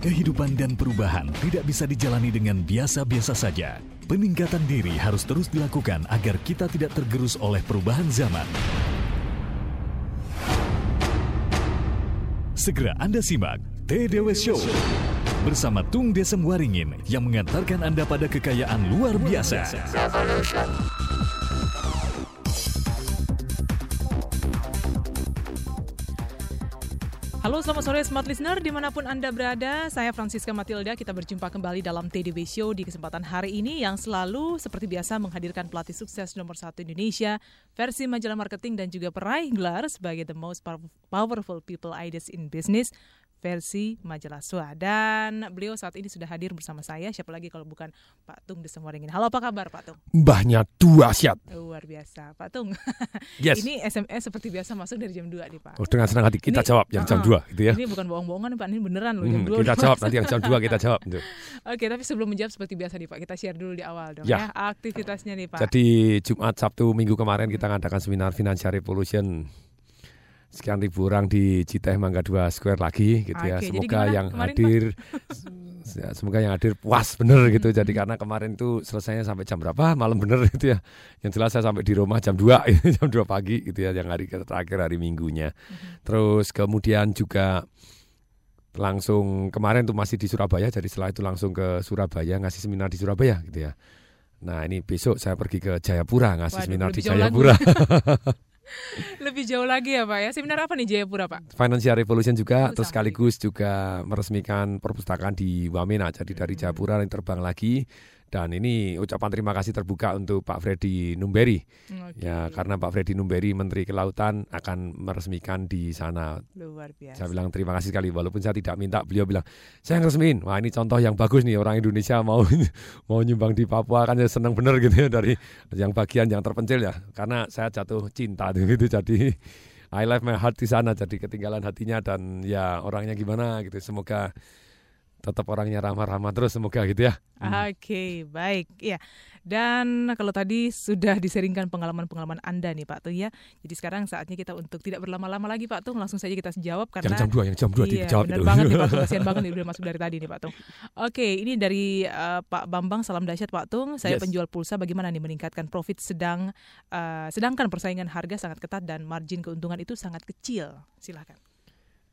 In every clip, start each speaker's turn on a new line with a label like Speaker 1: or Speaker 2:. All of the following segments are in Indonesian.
Speaker 1: Kehidupan dan perubahan tidak bisa dijalani dengan biasa-biasa saja. Peningkatan diri harus terus dilakukan agar kita tidak tergerus oleh perubahan zaman. Segera Anda simak TDW Show bersama Tung Desem Waringin yang mengantarkan Anda pada kekayaan luar biasa.
Speaker 2: Halo selamat sore Smart Listener di mana pun Anda berada. Saya Francisca Matilda Kita berjumpa kembali dalam TDW Show Di kesempatan hari ini Yang selalu seperti biasa menghadirkan pelatih sukses nomor satu Indonesia Versi majalah marketing dan juga peraih gelar Sebagai the most powerful people ideas in business versi majalah SWA. Dan beliau saat ini sudah hadir bersama saya. Siapa lagi kalau bukan Pak Tung Desemwaringin. Halo apa kabar Pak Tung?
Speaker 3: Mbahnya dua siat.
Speaker 2: Luar biasa. Pak Tung,
Speaker 3: yes.
Speaker 2: ini SMS seperti biasa masuk dari jam 2 nih Pak.
Speaker 3: Oh, dengan senang hati kita
Speaker 2: ini,
Speaker 3: jawab yang jam uh, 2 gitu ya.
Speaker 2: Ini bukan bohong-bohongan Pak, ini beneran loh jam hmm,
Speaker 3: 2. Kita jawab nanti yang jam 2 kita jawab.
Speaker 2: Oke, tapi sebelum menjawab seperti biasa nih Pak, kita share dulu di awal dong ya, ya aktivitasnya nih Pak.
Speaker 3: Jadi Jumat, Sabtu, Minggu kemarin kita ngadakan seminar Financial Revolution sekian ribu orang di Citeh Mangga Dua Square lagi gitu ya. Semoga yang hadir ya, semoga yang hadir puas bener gitu. Hmm. Jadi karena kemarin itu selesainya sampai jam berapa? Malam bener gitu ya. Yang jelas saya sampai di rumah jam 2 jam 2 pagi gitu ya yang hari terakhir hari Minggunya. Hmm. Terus kemudian juga langsung kemarin tuh masih di Surabaya jadi setelah itu langsung ke Surabaya ngasih seminar di Surabaya gitu ya. Nah ini besok saya pergi ke Jayapura ngasih Waduh, seminar di Jayapura.
Speaker 2: Lebih jauh lagi ya Pak ya. Seminar apa nih Jayapura Pak?
Speaker 3: Financial Revolution juga, oh, terus sekaligus juga meresmikan perpustakaan di Wamena. Jadi dari hmm. Jayapura yang terbang lagi dan ini ucapan terima kasih terbuka untuk Pak Freddy Numberi. Okay. Ya, karena Pak Freddy Numberi Menteri Kelautan akan meresmikan di sana.
Speaker 2: Luar biasa.
Speaker 3: Saya bilang terima kasih sekali walaupun saya tidak minta, beliau bilang, "Saya yang resmiin." Wah, ini contoh yang bagus nih orang Indonesia mau mau nyumbang di Papua kan ya senang bener gitu ya dari yang bagian yang terpencil ya. Karena saya jatuh cinta gitu jadi I left my heart di sana jadi ketinggalan hatinya dan ya orangnya gimana gitu. Semoga tetap orangnya ramah-ramah terus semoga gitu ya.
Speaker 2: Hmm. Oke, okay, baik. Ya. Dan kalau tadi sudah diseringkan pengalaman-pengalaman Anda nih Pak Tuh ya. Jadi sekarang saatnya kita untuk tidak berlama-lama lagi Pak Tuh, langsung saja kita jawab karena
Speaker 3: Yang jam 2, yang jam 2
Speaker 2: iya,
Speaker 3: dijawab
Speaker 2: itu. banget nih Pak Tung, kasihan banget nih udah masuk dari tadi nih Pak Tung. Oke, ini dari uh, Pak Bambang salam dahsyat Pak Tung. Saya yes. penjual pulsa bagaimana nih meningkatkan profit sedang uh, sedangkan persaingan harga sangat ketat dan margin keuntungan itu sangat kecil. Silakan.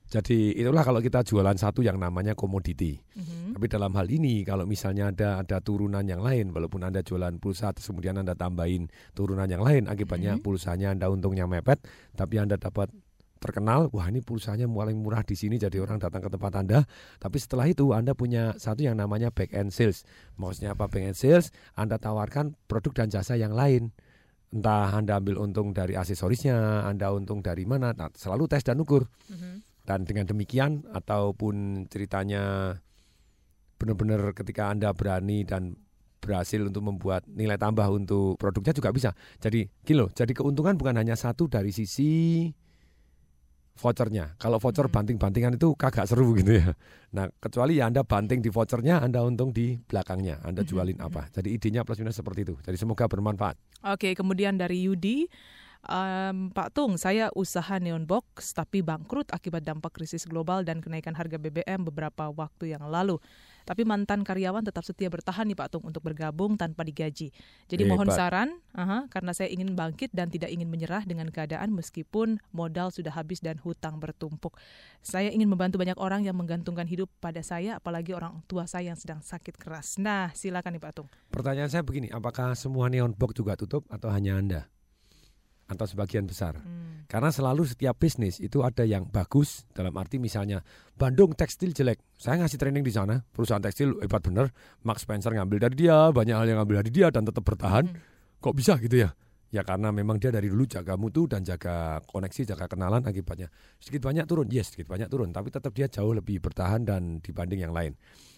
Speaker 3: Jadi itulah kalau kita jualan satu yang namanya komoditi. Mm-hmm. Tapi dalam hal ini kalau misalnya ada ada turunan yang lain, walaupun anda jualan pulsa, terus kemudian anda tambahin turunan yang lain, akibatnya mm-hmm. pulsanya anda untungnya mepet, tapi anda dapat terkenal, wah ini pulsanya paling murah di sini, jadi orang datang ke tempat anda. Tapi setelah itu anda punya satu yang namanya back end sales. Maksudnya apa back end sales? Anda tawarkan produk dan jasa yang lain entah Anda ambil untung dari aksesorisnya, Anda untung dari mana, nah, selalu tes dan ukur. Mm-hmm. Dan dengan demikian ataupun ceritanya benar-benar ketika Anda berani dan berhasil untuk membuat nilai tambah untuk produknya juga bisa. Jadi kilo, jadi keuntungan bukan hanya satu dari sisi vouchernya. Kalau voucher hmm. banting-bantingan itu kagak seru gitu ya. Nah, kecuali ya Anda banting di vouchernya, Anda untung di belakangnya. Anda hmm. jualin apa. Jadi idenya plus minus seperti itu. Jadi semoga bermanfaat.
Speaker 2: Oke, kemudian dari Yudi, Um, Pak Tung, saya usaha neon box tapi bangkrut akibat dampak krisis global dan kenaikan harga BBM beberapa waktu yang lalu. Tapi mantan karyawan tetap setia bertahan nih Pak Tung untuk bergabung tanpa digaji. Jadi Hebat. mohon saran, uh, karena saya ingin bangkit dan tidak ingin menyerah dengan keadaan meskipun modal sudah habis dan hutang bertumpuk. Saya ingin membantu banyak orang yang menggantungkan hidup pada saya, apalagi orang tua saya yang sedang sakit keras. Nah, silakan nih Pak Tung.
Speaker 3: Pertanyaan saya begini, apakah semua neon box juga tutup atau hanya Anda? Atau sebagian besar. Hmm. Karena selalu setiap bisnis itu ada yang bagus dalam arti misalnya Bandung tekstil jelek. Saya ngasih training di sana, perusahaan tekstil hebat bener, Max Spencer ngambil dari dia, banyak hal yang ngambil dari dia dan tetap bertahan. Hmm. Kok bisa gitu ya? Ya karena memang dia dari dulu jaga mutu dan jaga koneksi, jaga kenalan akibatnya sedikit banyak turun, yes sedikit banyak turun, tapi tetap dia jauh lebih bertahan dan dibanding yang lain.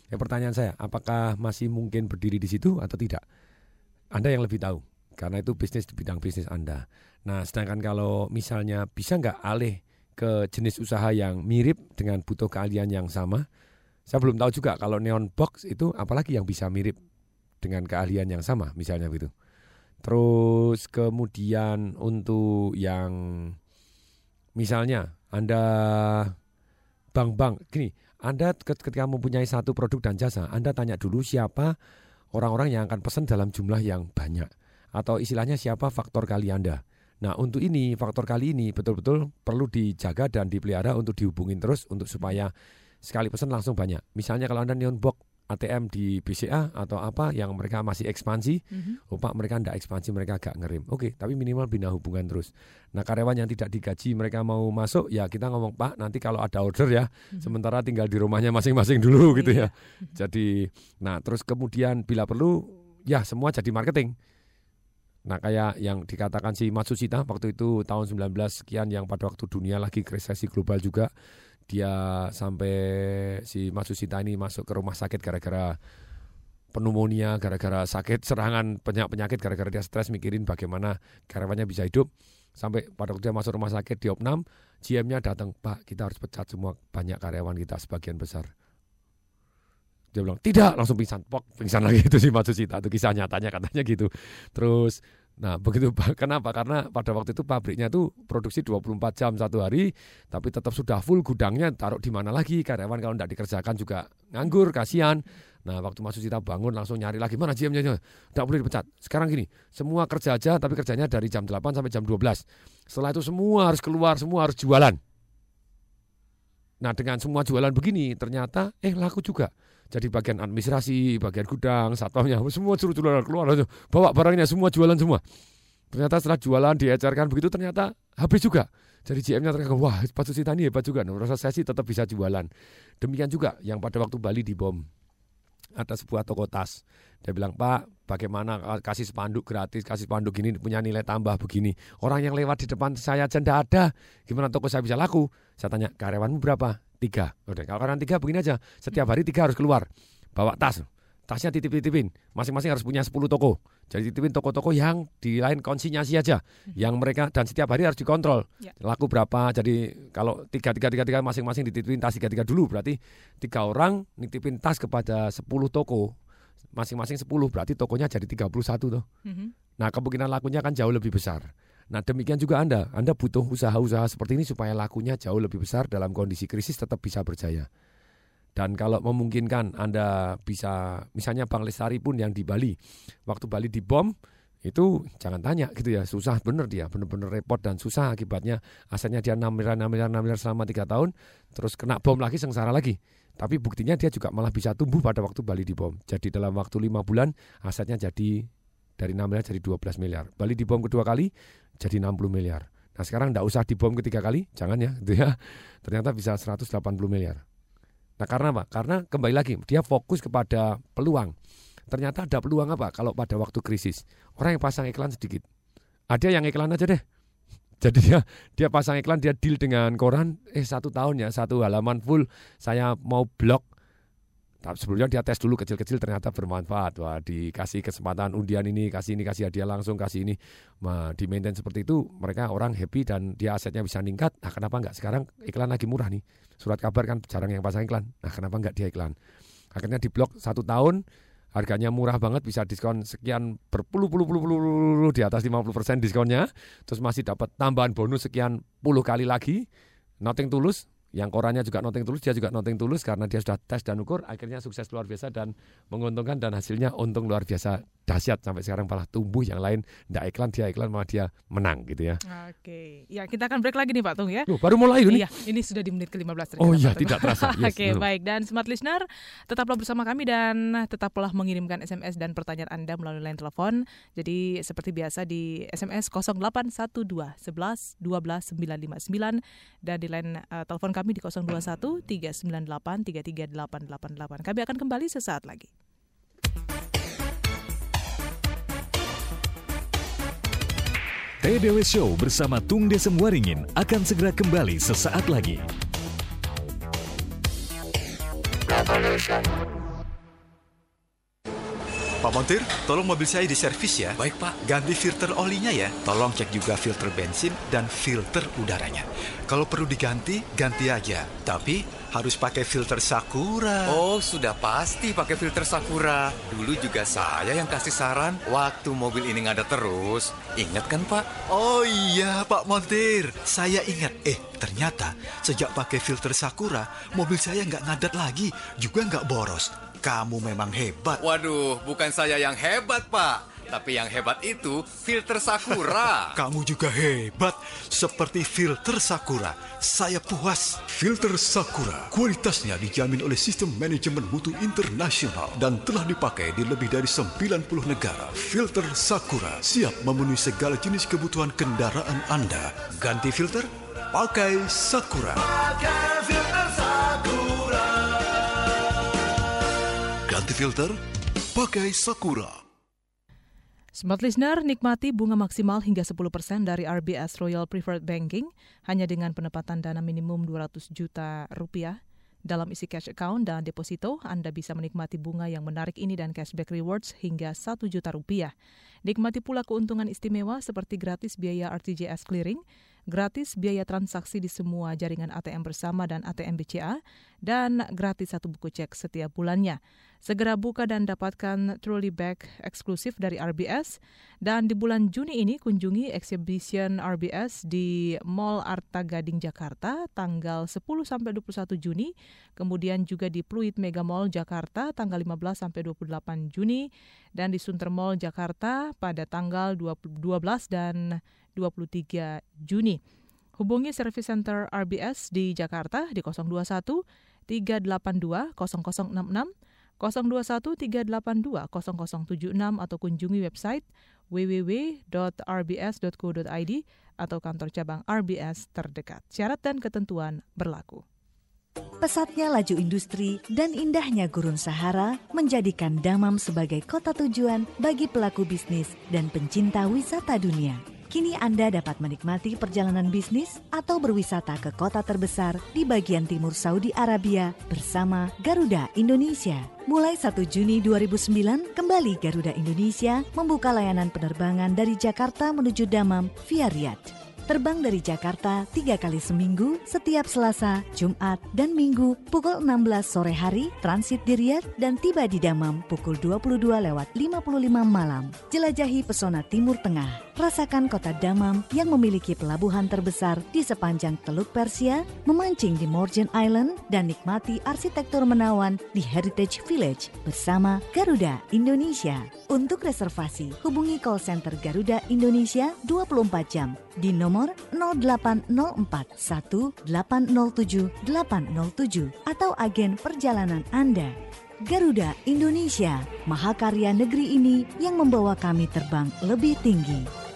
Speaker 3: Ya pertanyaan saya, apakah masih mungkin berdiri di situ atau tidak? Anda yang lebih tahu karena itu bisnis di bidang bisnis Anda. Nah, sedangkan kalau misalnya bisa nggak alih ke jenis usaha yang mirip dengan butuh keahlian yang sama, saya belum tahu juga kalau neon box itu apalagi yang bisa mirip dengan keahlian yang sama, misalnya begitu. Terus kemudian untuk yang misalnya Anda bank-bank gini, Anda ketika mempunyai satu produk dan jasa, Anda tanya dulu siapa orang-orang yang akan pesan dalam jumlah yang banyak atau istilahnya siapa faktor kali Anda. Nah, untuk ini faktor kali ini betul-betul perlu dijaga dan dipelihara untuk dihubungin terus untuk supaya sekali pesan langsung banyak. Misalnya kalau Anda neon box ATM di BCA atau apa yang mereka masih ekspansi, mm-hmm. oh Pak mereka tidak ekspansi, mereka agak ngerim. Oke, tapi minimal bina hubungan terus. Nah karyawan yang tidak digaji mereka mau masuk, ya kita ngomong Pak nanti kalau ada order ya, mm-hmm. sementara tinggal di rumahnya masing-masing dulu gitu ya. Mhm. Jadi, nah terus kemudian bila perlu, ya semua jadi marketing. Nah kayak yang dikatakan si Matsushita waktu itu tahun 19 sekian yang pada waktu dunia lagi resesi global juga dia sampai si Matsusita ini masuk ke rumah sakit gara-gara pneumonia, gara-gara sakit serangan penyakit penyakit gara-gara dia stres mikirin bagaimana karyawannya bisa hidup. Sampai pada waktu dia masuk rumah sakit di opnam GM-nya datang Pak kita harus pecat semua banyak karyawan kita sebagian besar dia bilang tidak langsung pingsan pok pingsan lagi itu si Matsusita itu kisah nyatanya katanya gitu terus Nah, begitu kenapa? Karena pada waktu itu pabriknya itu produksi 24 jam satu hari, tapi tetap sudah full gudangnya taruh di mana lagi? Karyawan kalau tidak dikerjakan juga nganggur, kasihan. Nah, waktu masuk kita bangun langsung nyari lagi mana GM-nya? Tidak boleh dipecat. Sekarang gini, semua kerja aja tapi kerjanya dari jam 8 sampai jam 12. Setelah itu semua harus keluar, semua harus jualan. Nah, dengan semua jualan begini, ternyata eh laku juga jadi bagian administrasi, bagian gudang, satpamnya semua suruh keluar keluar bawa barangnya semua jualan semua. Ternyata setelah jualan diecerkan begitu ternyata habis juga. Jadi GM-nya terkagum, wah sepatu si Tani hebat juga. Nah, saya sih tetap bisa jualan. Demikian juga yang pada waktu Bali dibom. Ada sebuah toko tas. Dia bilang, Pak, bagaimana kasih spanduk gratis, kasih spanduk gini punya nilai tambah begini. Orang yang lewat di depan saya aja ada. Gimana toko saya bisa laku? Saya tanya, karyawanmu berapa? Tiga. Udah, kalau karyawan tiga begini aja, setiap hari tiga harus keluar, bawa tas, tasnya titip-titipin, masing-masing harus punya 10 toko. Jadi titipin toko-toko yang di lain konsinyasi aja, hmm. yang mereka dan setiap hari harus dikontrol, ya. laku berapa. Jadi kalau tiga tiga tiga tiga masing-masing dititipin tas tiga tiga dulu, berarti tiga orang nitipin tas kepada 10 toko, masing-masing 10 berarti tokonya jadi 31 tuh. Hmm. Nah kemungkinan lakunya kan jauh lebih besar. Nah demikian juga Anda, Anda butuh usaha-usaha seperti ini supaya lakunya jauh lebih besar dalam kondisi krisis tetap bisa berjaya. Dan kalau memungkinkan Anda bisa, misalnya Bang Lestari pun yang di Bali, waktu Bali dibom, itu jangan tanya gitu ya, susah bener dia, bener-bener repot dan susah akibatnya asalnya dia 6 miliar, 6 miliar, 6 miliar selama 3 tahun, terus kena bom lagi, sengsara lagi. Tapi buktinya dia juga malah bisa tumbuh pada waktu Bali dibom. Jadi dalam waktu lima bulan asetnya jadi dari 6 miliar jadi 12 miliar. Bali dibom kedua kali jadi 60 miliar. Nah sekarang tidak usah dibom ketiga kali, jangan ya, gitu ya. Ternyata bisa 180 miliar. Nah karena apa? Karena kembali lagi dia fokus kepada peluang. Ternyata ada peluang apa kalau pada waktu krisis? Orang yang pasang iklan sedikit. Ada yang iklan aja deh. Jadi dia dia pasang iklan, dia deal dengan koran, eh satu tahun ya, satu halaman full saya mau blok tapi sebelumnya dia tes dulu kecil-kecil ternyata bermanfaat. Wah, dikasih kesempatan undian ini, kasih ini, kasih hadiah langsung, kasih ini. Nah, di maintain seperti itu, mereka orang happy dan dia asetnya bisa meningkat. Nah, kenapa enggak? Sekarang iklan lagi murah nih. Surat kabar kan jarang yang pasang iklan. Nah, kenapa enggak dia iklan? Akhirnya di blok satu tahun, harganya murah banget, bisa diskon sekian berpuluh-puluh-puluh di atas 50% diskonnya. Terus masih dapat tambahan bonus sekian puluh kali lagi. Nothing tulus, yang korannya juga noting tulus, dia juga noting tulus karena dia sudah tes dan ukur, akhirnya sukses luar biasa dan menguntungkan dan hasilnya untung luar biasa dahsyat sampai sekarang malah tumbuh yang lain tidak iklan dia iklan malah dia menang gitu ya.
Speaker 2: Oke, ya kita akan break lagi nih Pak Tung ya.
Speaker 3: Loh, baru mulai ini.
Speaker 2: Iya, ini sudah di menit ke-15
Speaker 3: Oh iya, tidak terasa.
Speaker 2: Yes, Oke, baik dan smart listener tetaplah bersama kami dan tetaplah mengirimkan SMS dan pertanyaan Anda melalui line telepon. Jadi seperti biasa di SMS 0812 11 12 959 dan di line uh, telepon kami di 021 398 33888. Kami akan kembali sesaat lagi.
Speaker 1: TDW Show bersama Tung Desem Waringin akan segera kembali sesaat lagi.
Speaker 4: Pak Montir, tolong mobil saya diservis ya.
Speaker 5: Baik, Pak.
Speaker 4: Ganti filter olinya ya. Tolong cek juga filter bensin dan filter udaranya. Kalau perlu diganti, ganti aja. Tapi harus pakai filter Sakura.
Speaker 5: Oh, sudah pasti pakai filter Sakura. Dulu juga saya yang kasih saran waktu mobil ini ngadat terus. Ingat kan, Pak?
Speaker 4: Oh iya, Pak Montir. Saya ingat. Eh, ternyata sejak pakai filter Sakura, mobil saya nggak ngadat lagi, juga nggak boros. Kamu memang hebat.
Speaker 5: Waduh, bukan saya yang hebat, Pak. Tapi yang hebat itu filter Sakura.
Speaker 4: Kamu juga hebat, seperti filter Sakura. Saya puas. Filter Sakura, kualitasnya dijamin oleh Sistem Manajemen Mutu Internasional dan telah dipakai di lebih dari 90 negara. Filter Sakura siap memenuhi segala jenis kebutuhan kendaraan Anda. Ganti filter? Pakai Sakura. Pakai filter Ganti filter? Pakai Sakura.
Speaker 2: Smart Listener, nikmati bunga maksimal hingga 10% dari RBS Royal Preferred Banking hanya dengan penempatan dana minimum 200 juta rupiah. Dalam isi cash account dan deposito, Anda bisa menikmati bunga yang menarik ini dan cashback rewards hingga 1 juta rupiah. Nikmati pula keuntungan istimewa seperti gratis biaya RTGS clearing, gratis biaya transaksi di semua jaringan ATM bersama dan ATM BCA, dan gratis satu buku cek setiap bulannya. Segera buka dan dapatkan trolley bag eksklusif dari RBS. Dan di bulan Juni ini kunjungi exhibition RBS di Mall Arta Gading Jakarta tanggal 10 sampai 21 Juni. Kemudian juga di Pluit Mega Mall Jakarta tanggal 15 sampai 28 Juni dan di Sunter Mall Jakarta pada tanggal 12 dan 23 Juni. Hubungi Service Center RBS di Jakarta di 021 382 0066 021 382 0076 atau kunjungi website www.rbs.co.id atau kantor cabang RBS terdekat. Syarat dan ketentuan berlaku.
Speaker 6: Pesatnya laju industri dan indahnya gurun Sahara menjadikan Damam sebagai kota tujuan bagi pelaku bisnis dan pencinta wisata dunia. Kini Anda dapat menikmati perjalanan bisnis atau berwisata ke kota terbesar di bagian timur Saudi Arabia bersama Garuda Indonesia. Mulai 1 Juni 2009, kembali Garuda Indonesia membuka layanan penerbangan dari Jakarta menuju Damam via Riyadh. Terbang dari Jakarta tiga kali seminggu setiap Selasa, Jumat, dan Minggu pukul 16 sore hari, transit di Riyadh dan tiba di Damam pukul 22 lewat 55 malam. Jelajahi pesona Timur Tengah. Rasakan kota Damam yang memiliki pelabuhan terbesar di sepanjang Teluk Persia, memancing di Morjan Island, dan nikmati arsitektur menawan di Heritage Village bersama Garuda Indonesia. Untuk reservasi, hubungi call center Garuda Indonesia 24 jam di nomor 0804 1807 807 atau agen perjalanan Anda. Garuda Indonesia, mahakarya negeri ini yang membawa kami terbang lebih tinggi.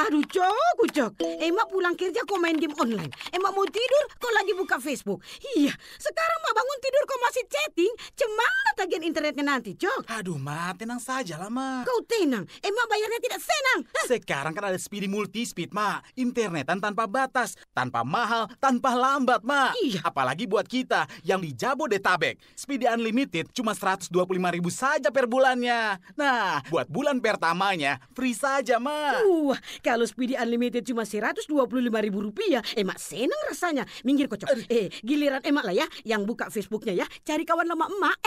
Speaker 7: Aduh, Cok, Cok. Emak pulang kerja kok main game online. Emak mau tidur kok lagi buka Facebook. Iya, sekarang mak bangun tidur kok masih chatting. Cemana tagihan internetnya nanti, Cok?
Speaker 8: Aduh, Ma, tenang saja lah, Ma.
Speaker 7: Kau tenang, emak bayarnya tidak senang.
Speaker 8: Sekarang kan ada Speedy Multi Speed, Ma. Internetan tanpa batas, tanpa mahal, tanpa lambat, Ma.
Speaker 7: Iya.
Speaker 8: Apalagi buat kita yang di Jabodetabek. Speedy Unlimited cuma 125 ribu saja per bulannya. Nah, buat bulan pertamanya, free saja, Ma.
Speaker 7: Wah, kalau Speedy Unlimited cuma 125 ribu rupiah, emak senang rasanya. Minggir kocok. Eh, giliran emak lah ya, yang buka Facebooknya ya. Cari kawan lama emak.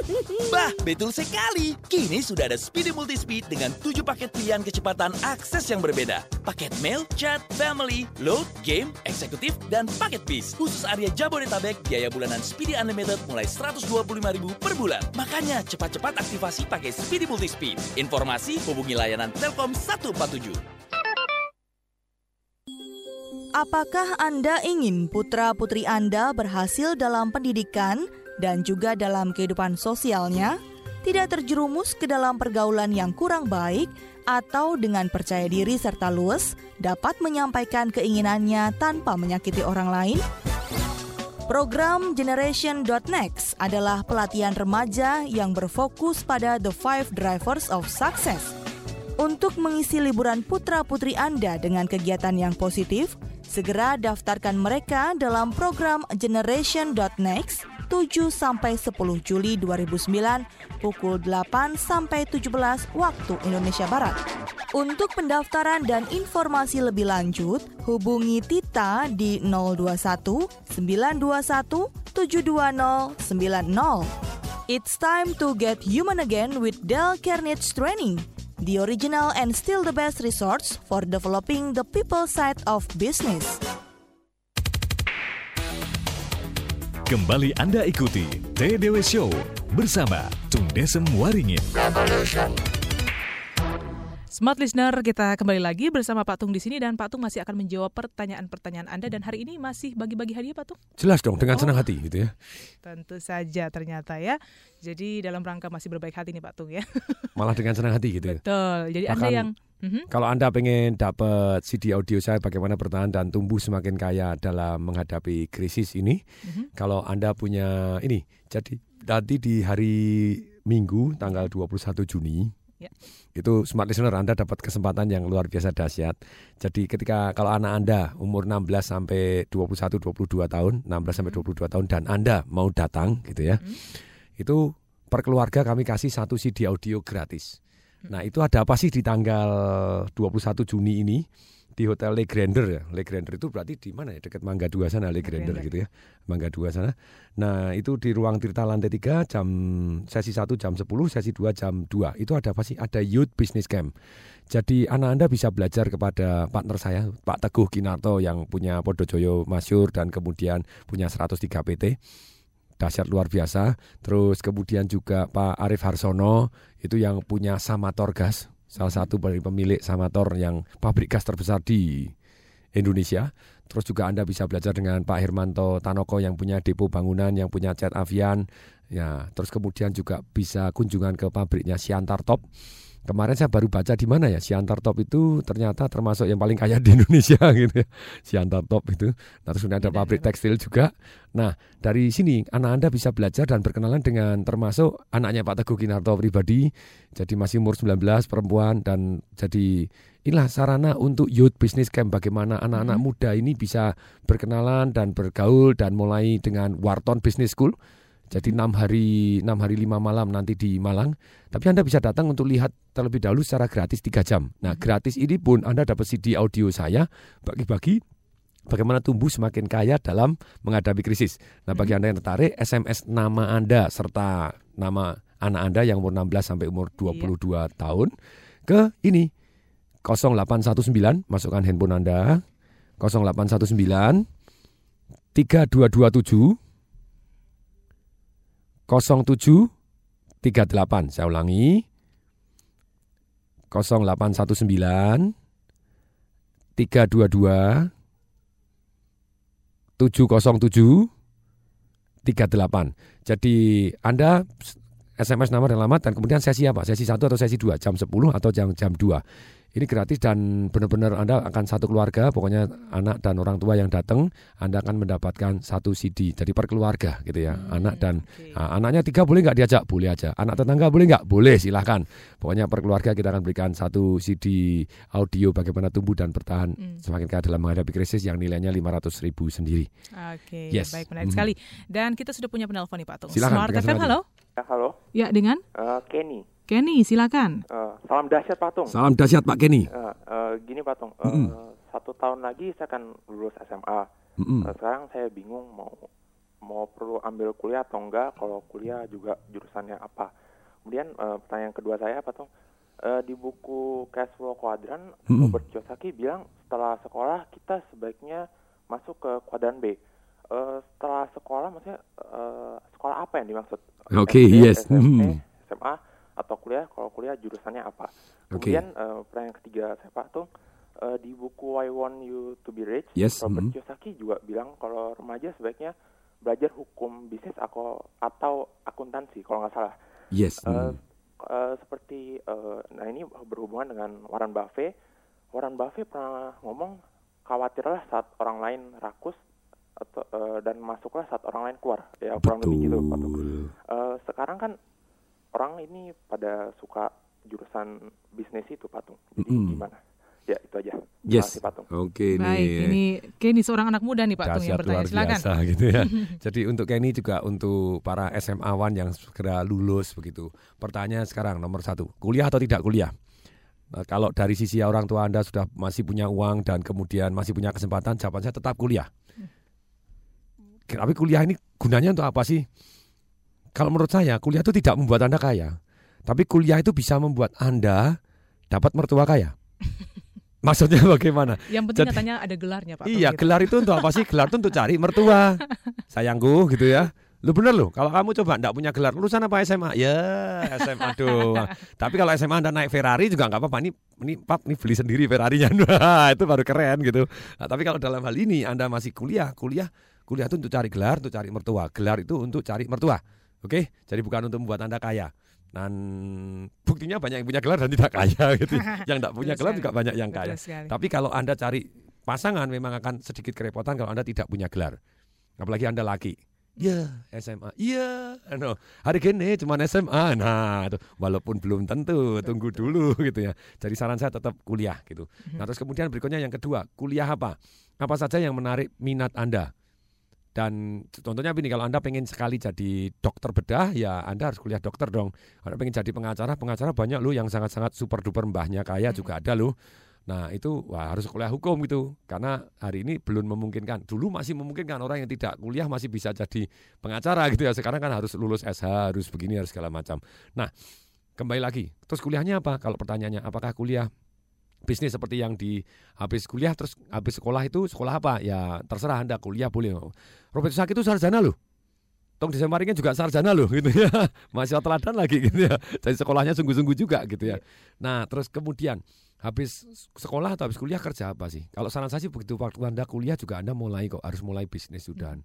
Speaker 9: bah, betul sekali. Kini sudah ada Speedy Multispeed dengan 7 paket pilihan kecepatan akses yang berbeda. Paket mail, chat, family, load, game, eksekutif, dan paket bis. Khusus area Jabodetabek, biaya bulanan Speedy Unlimited mulai 125 ribu per bulan. Makanya cepat-cepat aktifasi pakai Speedy Multispeed. Informasi hubungi layanan Telkom 147.
Speaker 10: Apakah Anda ingin putra-putri Anda berhasil dalam pendidikan dan juga dalam kehidupan sosialnya, tidak terjerumus ke dalam pergaulan yang kurang baik, atau dengan percaya diri serta luas dapat menyampaikan keinginannya tanpa menyakiti orang lain? Program Generation.next adalah pelatihan remaja yang berfokus pada the five drivers of success. Untuk mengisi liburan putra-putri Anda dengan kegiatan yang positif, Segera daftarkan mereka dalam program Generation.next 7 sampai 10 Juli 2009 pukul 8 sampai 17 waktu Indonesia Barat. Untuk pendaftaran dan informasi lebih lanjut, hubungi Tita di 021 921 720 90. It's time to get human again with Del Carnage Training, the original and still the best resource for developing the people side of business.
Speaker 1: Kembali Anda ikuti TDW Show bersama Tung Desem Waringin. Revolution.
Speaker 2: Smart listener, kita kembali lagi bersama Pak Tung di sini dan Pak Tung masih akan menjawab pertanyaan-pertanyaan Anda dan hari ini masih bagi-bagi hadiah Pak Tung.
Speaker 3: Jelas dong, dengan
Speaker 2: Oh.
Speaker 3: senang hati gitu ya.
Speaker 2: Tentu saja ternyata ya. Jadi dalam rangka masih berbaik hati nih Pak Tung ya.
Speaker 3: Malah dengan senang hati gitu ya.
Speaker 2: Betul. Jadi Anda
Speaker 3: Bahkan
Speaker 2: yang Mhm.
Speaker 3: Kalau Anda pengen dapat CD audio saya bagaimana bertahan dan tumbuh semakin kaya dalam menghadapi krisis ini,
Speaker 2: Mhm.
Speaker 3: kalau Anda punya ini, jadi nanti di hari Minggu tanggal 21 Juni,
Speaker 2: Ya.
Speaker 3: itu smart listener Anda dapat kesempatan yang luar biasa dahsyat. Jadi ketika kalau anak Anda umur 16 sampai 21 22 tahun, 16 sampai 22 tahun dan Anda mau datang gitu ya. Itu per keluarga kami kasih satu CD audio gratis. Nah, itu ada apa sih di tanggal 21 Juni ini di Hotel Le Grander ya. Le Grander itu berarti di mana ya? Dekat Mangga 2 sana Le Grander gitu ya. Mangga 2 sana. Nah, itu di ruang Tirta lantai 3 jam sesi 1 jam 10, sesi 2 jam 2. Itu ada apa sih? Ada Youth Business Camp. Jadi anak Anda bisa belajar kepada partner saya, Pak Teguh Kinarto yang punya Podojoyo Masyur dan kemudian punya 103 PT dahsyat luar biasa. Terus kemudian juga Pak Arif Harsono itu yang punya Samator Gas, salah satu dari pemilik Samator yang pabrik gas terbesar di Indonesia. Terus juga Anda bisa belajar dengan Pak Hermanto Tanoko yang punya depo bangunan, yang punya Cat Avian. Ya, terus kemudian juga bisa kunjungan ke pabriknya Siantar Top. Kemarin saya baru baca di mana ya Siantar Top itu ternyata termasuk yang paling kaya di Indonesia gitu ya. Siantar Top itu. Nah, terus ada pabrik tekstil juga. Nah, dari sini anak Anda bisa belajar dan berkenalan dengan termasuk anaknya Pak Teguh Kinarto pribadi. Jadi masih umur 19 perempuan dan jadi inilah sarana untuk youth business camp bagaimana anak-anak muda ini bisa berkenalan dan bergaul dan mulai dengan Wharton Business School. Jadi enam hari enam hari lima malam nanti di Malang. Tapi Anda bisa datang untuk lihat terlebih dahulu secara gratis tiga jam. Nah gratis ini pun Anda dapat CD audio saya bagi-bagi bagaimana tumbuh semakin kaya dalam menghadapi krisis. Nah bagi Anda yang tertarik SMS nama Anda serta nama anak Anda yang umur 16 sampai umur 22 tahun ke ini 0819 masukkan handphone Anda 0819 3227 0738 saya ulangi 0819 322 707 38. Jadi Anda SMS nama dan alamat dan kemudian sesi apa? Sesi 1 atau sesi 2, jam 10 atau jam jam 2. Ini gratis dan benar-benar Anda akan satu keluarga, pokoknya anak dan orang tua yang datang, Anda akan mendapatkan satu CD. Jadi per keluarga gitu ya. anak dan ah, anaknya tiga boleh nggak diajak? Boleh aja. Anak tetangga boleh nggak? Boleh, silahkan. Pokoknya per keluarga kita akan berikan satu CD audio bagaimana tumbuh dan bertahan semakin kaya dalam menghadapi krisis yang nilainya 500 ribu sendiri.
Speaker 2: Oke,
Speaker 3: Yes.
Speaker 2: baik menarik
Speaker 3: Mhm.
Speaker 2: sekali. Dan kita sudah punya penelpon nih Pak Tung.
Speaker 3: Silakan,
Speaker 2: Smart FM, halo.
Speaker 11: Ya, halo,
Speaker 2: Ya, dengan
Speaker 11: Eh, Kenny.
Speaker 2: Kenny, silakan.
Speaker 11: Eh, salam dahsyat Pak Tung.
Speaker 3: Salam dahsyat Pak Kenny.
Speaker 11: Eh, eh, gini Pak Tung, eh,
Speaker 3: Mm-mm.
Speaker 11: satu tahun lagi saya akan lulus SMA.
Speaker 3: Mm-mm.
Speaker 11: Eh, sekarang saya bingung mau mau perlu ambil kuliah atau enggak. Kalau kuliah juga jurusannya apa. Kemudian eh, pertanyaan kedua saya Pak Tung, eh, di buku Cash Flow Quadrant,
Speaker 3: Mm-mm.
Speaker 11: Robert Kiyosaki bilang setelah sekolah kita sebaiknya masuk ke kuadran B. Eh, setelah sekolah maksudnya eh, sekolah apa yang dimaksud?
Speaker 3: Oke,
Speaker 11: SD,
Speaker 3: yes.
Speaker 11: SMP,
Speaker 3: Mhm.
Speaker 11: SMA atau kuliah? Kalau kuliah jurusannya apa? Kemudian eh, pertanyaan ketiga saya Pak Tung eh, di buku I Want You to Be Rich,
Speaker 3: Yes,
Speaker 11: Robert
Speaker 3: mhm.
Speaker 11: Kiyosaki juga bilang kalau remaja sebaiknya belajar hukum bisnis atau atau akuntansi kalau nggak salah.
Speaker 3: Yes.
Speaker 11: Eh,
Speaker 3: mhm.
Speaker 11: eh, seperti eh, nah ini berhubungan dengan Warren Buffett. Warren Buffett pernah ngomong khawatirlah saat orang lain rakus atau eh, dan masuklah saat orang lain keluar. Ya kurang lebih gitu. Eh, sekarang kan orang ini pada suka jurusan bisnis itu patung. Jadi
Speaker 3: Mm-mm.
Speaker 11: gimana? Ya itu aja.
Speaker 3: Yes.
Speaker 11: Terima kasih, Pak Tung.
Speaker 3: Oke
Speaker 2: Baik,
Speaker 3: nih.
Speaker 2: ini Kenny seorang anak muda nih Pak Tung yang bertanya.
Speaker 3: luar
Speaker 2: Silakan.
Speaker 3: biasa gitu ya. Jadi untuk Kenny juga untuk para SMA-wan yang segera lulus begitu. Pertanyaan sekarang nomor satu, kuliah atau tidak kuliah? Nah, kalau dari sisi orang tua Anda sudah masih punya uang dan kemudian masih punya kesempatan, jawaban saya tetap kuliah. Tapi kuliah ini gunanya untuk apa sih? Kalau menurut saya, kuliah itu tidak membuat Anda kaya. Tapi kuliah itu bisa membuat Anda dapat mertua kaya. Maksudnya bagaimana?
Speaker 2: Yang penting
Speaker 3: Jadi-
Speaker 2: katanya ada gelarnya Pak.
Speaker 3: Iya,
Speaker 2: gitu.
Speaker 3: gelar itu untuk apa sih? Gelar itu untuk cari mertua. Sayangku gitu ya. Lu bener loh, kalau kamu coba enggak punya gelar, lulusan apa SMA? Ya, SMA doang. Tapi kalau SMA Anda naik Ferrari juga nggak apa-apa. Ini ini Pap, ini beli sendiri Ferrarinya. Wah, itu baru keren gitu. Nah, tapi kalau dalam hal ini Anda masih kuliah, kuliah kuliah itu untuk cari gelar, untuk cari mertua. Gelar itu untuk cari mertua. Oke? Jadi bukan untuk membuat Anda kaya. Dan buktinya banyak yang punya gelar dan tidak kaya gitu. Yang enggak punya gelar juga banyak yang kaya. Tapi kalau Anda cari pasangan memang akan sedikit kerepotan kalau Anda tidak punya gelar. Apalagi Anda laki. Ya, SMA. Iya, no. hari gini cuma SMA. Nah, itu walaupun belum tentu, tunggu dulu gitu ya. Jadi saran saya tetap kuliah gitu. Nah, terus kemudian berikutnya yang kedua, kuliah apa? Apa saja yang menarik minat Anda? Dan contohnya begini, kalau Anda pengen sekali jadi dokter bedah, ya Anda harus kuliah dokter dong. Anda pengen jadi pengacara, pengacara banyak loh yang sangat-sangat super duper mbahnya kaya juga ada loh. Nah itu wah harus kuliah hukum gitu karena hari ini belum memungkinkan. Dulu masih memungkinkan orang yang tidak kuliah masih bisa jadi pengacara gitu ya. Sekarang kan harus lulus SH, harus begini, harus segala macam. Nah kembali lagi, terus kuliahnya apa? Kalau pertanyaannya apakah kuliah bisnis seperti yang di habis kuliah terus habis sekolah itu sekolah apa? Ya terserah Anda kuliah boleh. Robert Saki itu sarjana loh. Tong Desa Maringin juga sarjana loh gitu ya. Masih teladan lagi gitu ya. Jadi sekolahnya sungguh-sungguh juga gitu ya. Nah, terus kemudian habis sekolah atau habis kuliah kerja apa sih? Kalau saran saya sih begitu waktu Anda kuliah juga Anda mulai kok harus mulai bisnis sudah.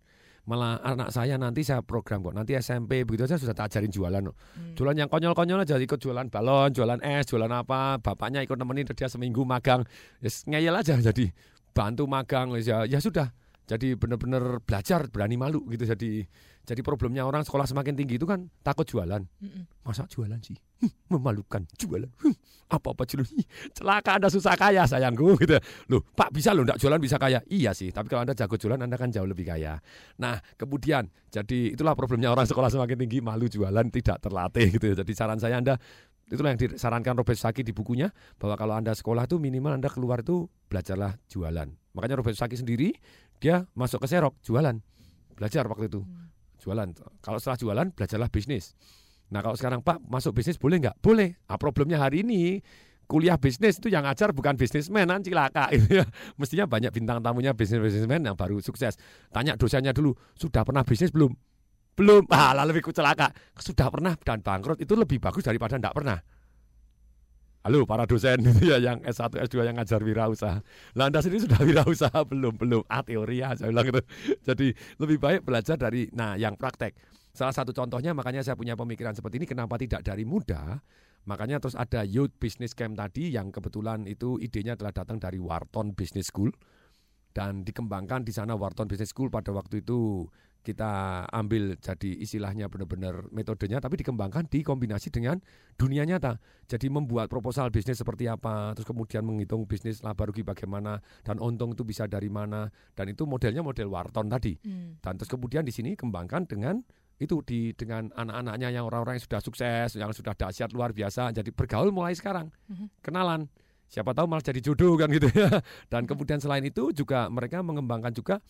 Speaker 3: Malah anak saya nanti saya program kok. Nanti SMP begitu aja sudah tak ajarin jualan. kok. Jualan yang konyol-konyol aja ikut jualan balon, jualan es, jualan apa. Bapaknya ikut nemenin dia seminggu magang. Ya ngeyel aja jadi bantu magang ya ya sudah. Jadi benar-benar belajar berani malu gitu jadi jadi problemnya orang sekolah semakin tinggi itu kan takut jualan. Masa jualan sih? Hm, memalukan jualan. Hm, apa-apa jualan. Ih, Celaka Anda susah kaya sayangku gitu. Loh, Pak bisa loh enggak jualan bisa kaya. Iya sih, tapi kalau Anda jago jualan Anda kan jauh lebih kaya. Nah, kemudian jadi itulah problemnya orang sekolah semakin tinggi malu jualan tidak terlatih gitu. Jadi saran saya Anda itulah yang disarankan Robert Saki di bukunya bahwa kalau Anda sekolah itu minimal Anda keluar itu belajarlah jualan. Makanya Robert Saki sendiri dia masuk ke Serok jualan. Belajar waktu itu. Jualan. Kalau setelah jualan belajarlah bisnis. Nah kalau sekarang Pak masuk bisnis boleh nggak? Boleh. Nah, problemnya hari ini kuliah bisnis itu yang ngajar bukan bisnismen kan cilaka gitu ya. Mestinya banyak bintang tamunya bisnis bisnismen yang baru sukses. Tanya dosennya dulu, sudah pernah bisnis belum? Belum. Ah, lalu lebih celaka. Sudah pernah dan bangkrut itu lebih bagus daripada tidak pernah. Halo para dosen gitu ya yang S1 S2 yang ngajar wirausaha. Lah Anda sendiri sudah wirausaha belum? Belum. Ah teori ya saya bilang gitu. Jadi lebih baik belajar dari nah yang praktek. Salah satu contohnya makanya saya punya pemikiran seperti ini kenapa tidak dari muda? Makanya terus ada Youth Business Camp tadi yang kebetulan itu idenya telah datang dari Wharton Business School dan dikembangkan di sana Wharton Business School pada waktu itu kita ambil jadi istilahnya benar-benar metodenya tapi dikembangkan dikombinasi dengan dunia nyata. Jadi membuat proposal bisnis seperti apa, terus kemudian menghitung bisnis laba rugi bagaimana dan untung itu bisa dari mana dan itu modelnya model Wharton tadi. Dan terus kemudian di sini kembangkan dengan itu di dengan anak-anaknya yang orang-orang yang sudah sukses, yang sudah dahsyat luar biasa. Jadi bergaul mulai sekarang. Kenalan. Siapa tahu malah jadi jodoh kan gitu ya. Dan kemudian selain itu juga mereka mengembangkan juga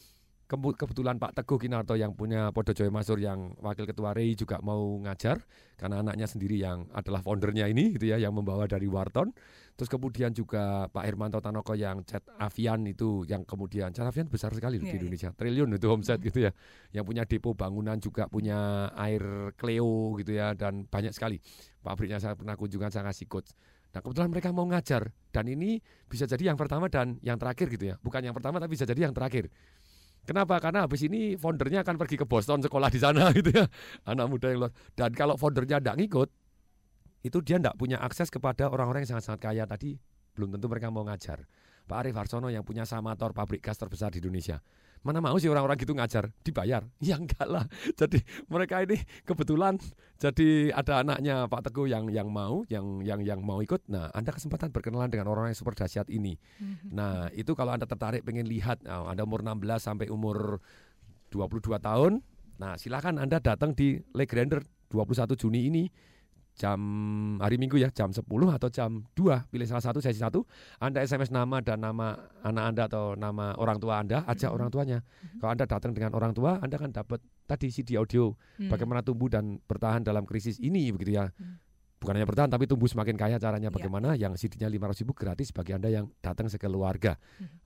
Speaker 3: kebetulan Pak Teguh Kinarto yang punya Podo Joyo Masur yang wakil ketua REI juga mau ngajar karena anaknya sendiri yang adalah foundernya ini gitu ya yang membawa dari Wharton. Terus kemudian juga Pak Hermanto Tanoko yang Cat Avian itu yang kemudian Cat Avian besar sekali loh
Speaker 2: Iya,
Speaker 3: di
Speaker 2: iya.
Speaker 3: Indonesia. Triliun itu omset gitu ya. Yang punya depo bangunan juga punya air Cleo gitu ya dan banyak sekali. Pabriknya saya pernah kunjungan saya ngasih coach. Nah kebetulan mereka mau ngajar dan ini bisa jadi yang pertama dan yang terakhir gitu ya. Bukan yang pertama tapi bisa jadi yang terakhir. Kenapa? Karena habis ini foundernya akan pergi ke Boston sekolah di sana gitu ya. Anak muda yang luar. Dan kalau foundernya tidak ngikut, itu dia tidak punya akses kepada orang-orang yang sangat-sangat kaya tadi. Belum tentu mereka mau ngajar. Pak Arif Harsono yang punya Samator pabrik gas terbesar di Indonesia. Mana mau sih orang-orang gitu ngajar dibayar? Ya enggak lah. Jadi mereka ini kebetulan jadi ada anaknya Pak Teguh yang yang mau, yang yang yang mau ikut. Nah, Anda kesempatan berkenalan dengan orang yang super dahsyat ini. Nah, itu kalau Anda tertarik pengen lihat, nah, Anda umur 16 sampai umur 22 tahun, nah silakan Anda datang di Legrander 21 Juni ini jam hari Minggu ya jam 10 atau jam 2 pilih salah satu sesi satu. Anda SMS nama dan nama anak Anda atau nama orang tua Anda ajak orang tuanya. Kalau Anda datang dengan orang tua Anda akan dapat tadi CD audio
Speaker 2: Hmm.
Speaker 3: bagaimana tumbuh dan bertahan dalam krisis ini begitu ya. Bukan hanya bertahan tapi tumbuh semakin kaya caranya. Bagaimana? Yang CD-nya 500 ribu gratis bagi Anda yang datang sekeluarga.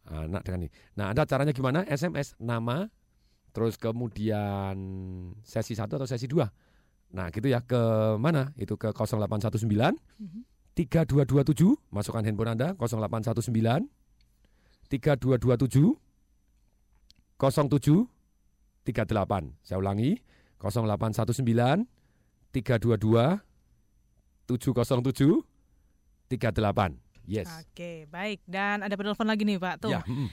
Speaker 3: Anak dengan ini. Nah Anda caranya gimana? SMS nama terus kemudian sesi satu atau sesi dua Nah, gitu ya ke mana? Itu ke 0819 3227 masukkan handphone Anda 0819 3227 07 38. Saya ulangi 0819 322 707 38. Yes.
Speaker 2: Oke, baik. Dan ada penelpon lagi nih, Pak. Tuh.
Speaker 3: Ya, mm.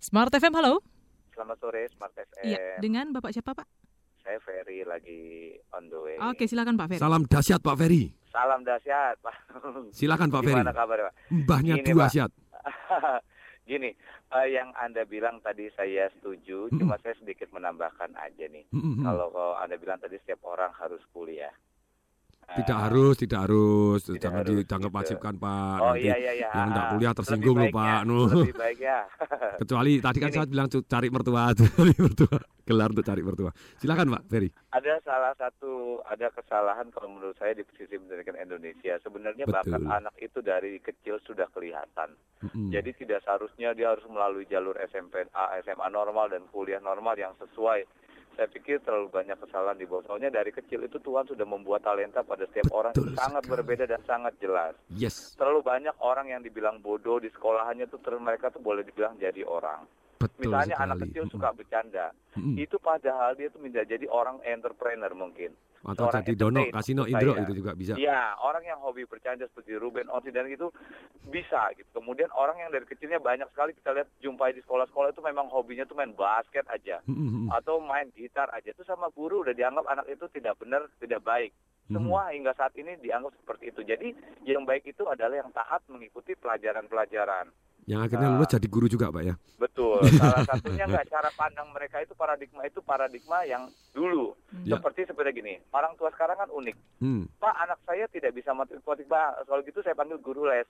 Speaker 2: Smart FM, halo.
Speaker 12: Selamat sore Smart FM.
Speaker 2: Iya, dengan Bapak siapa, Pak?
Speaker 12: Saya Ferry lagi on the way.
Speaker 2: Oke, silakan Pak Ferry.
Speaker 3: Salam dahsyat Pak Ferry.
Speaker 12: Salam dahsyat, Pak.
Speaker 3: Silakan, Pak Ferry.
Speaker 12: Gimana kabar, Pak?
Speaker 3: Mbahnya
Speaker 12: Gini,
Speaker 3: dua
Speaker 12: Pak.
Speaker 3: syat.
Speaker 12: Gini, eh, yang Anda bilang tadi saya setuju, cuma saya sedikit menambahkan aja nih.
Speaker 3: Mm-mm.
Speaker 12: Kalau kalau Anda bilang tadi setiap orang harus kuliah.
Speaker 3: Tidak harus, tidak harus. Jangan
Speaker 12: harus,
Speaker 3: dianggap
Speaker 12: gitu.
Speaker 3: wajibkan Pak.
Speaker 12: Oh
Speaker 3: Nanti
Speaker 12: iya iya iya.
Speaker 3: Yang tidak
Speaker 12: Ah,
Speaker 3: kuliah tersinggung loh Pak. Nu.
Speaker 12: Lebih baik ya.
Speaker 3: Kecuali tadi kan saya bilang cari mertua, cari mertua, gelar untuk cari mertua. Silakan Pak Ferry.
Speaker 12: ada salah satu ada kesalahan kalau menurut saya di sisi pendidikan Indonesia. Sebenarnya bakat anak itu dari kecil sudah kelihatan.
Speaker 3: Mm-mm.
Speaker 12: Jadi tidak seharusnya dia harus melalui jalur SMP, A, SMA normal dan kuliah normal yang sesuai. Saya pikir terlalu banyak kesalahan di bawah. Soalnya dari kecil itu Tuhan sudah membuat talenta pada setiap orang itu sangat berbeda dan sangat jelas.
Speaker 3: Yes.
Speaker 12: Terlalu banyak orang yang dibilang bodoh di sekolahannya tuh ter- mereka tuh boleh dibilang jadi orang.
Speaker 3: Betul
Speaker 12: Misalnya
Speaker 3: sekali.
Speaker 12: anak kecil suka bercanda.
Speaker 3: Mm-mm.
Speaker 12: Itu padahal dia tuh menjadi orang entrepreneur mungkin.
Speaker 3: Atau
Speaker 12: Seorang
Speaker 3: jadi dono, kasino, indro
Speaker 12: saya.
Speaker 3: itu juga bisa.
Speaker 12: Iya, orang yang hobi bercanda seperti Ruben Onsi dan itu bisa gitu. Kemudian orang yang dari kecilnya banyak sekali kita lihat jumpai di sekolah-sekolah itu memang hobinya tuh main basket aja
Speaker 3: Mm-mm.
Speaker 12: atau main gitar aja. Itu sama guru udah dianggap anak itu tidak benar, tidak baik. Semua hingga saat ini dianggap seperti itu. Jadi yang baik itu adalah yang taat mengikuti pelajaran-pelajaran.
Speaker 3: Yang akhirnya
Speaker 12: Ah.
Speaker 3: lulus jadi guru juga Pak ya.
Speaker 12: Betul. Salah satunya nggak cara pandang mereka itu paradigma itu paradigma yang dulu.
Speaker 3: Ya.
Speaker 12: Seperti seperti gini. Orang tua sekarang kan unik.
Speaker 3: Hmm.
Speaker 12: Pak, anak saya tidak bisa matematik. Pak, kalau gitu saya panggil guru les.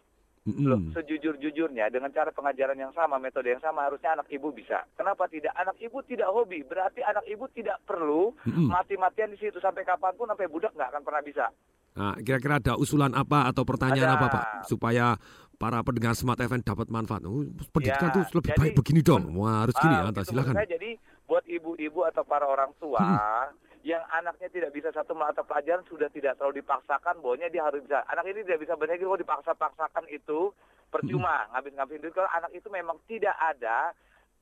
Speaker 12: Loh, sejujur-jujurnya dengan cara pengajaran yang sama, metode yang sama harusnya anak ibu bisa. Kenapa tidak? Anak ibu tidak hobi. Berarti anak ibu tidak perlu mati-matian di situ sampai kapan pun sampai budak nggak akan pernah bisa.
Speaker 3: Nah, kira-kira ada usulan apa atau pertanyaan
Speaker 12: Ada.
Speaker 3: apa Pak supaya para pendengar Smart FM dapat manfaat? Oh, pendidikan
Speaker 12: Ya,
Speaker 3: tuh lebih
Speaker 12: jadi-
Speaker 3: baik begini dong. Wah, harus gini
Speaker 12: Ah,
Speaker 3: ya,
Speaker 12: gitu
Speaker 3: silakan.
Speaker 12: saya. jadi buat ibu-ibu atau para orang tua yang anaknya tidak bisa satu mata pelajaran sudah tidak terlalu dipaksakan bahwanya dia harus bisa. Anak ini tidak bisa bernegeri kalau dipaksa-paksakan itu percuma ngabis-ngabisin duit. Kalau anak itu memang tidak ada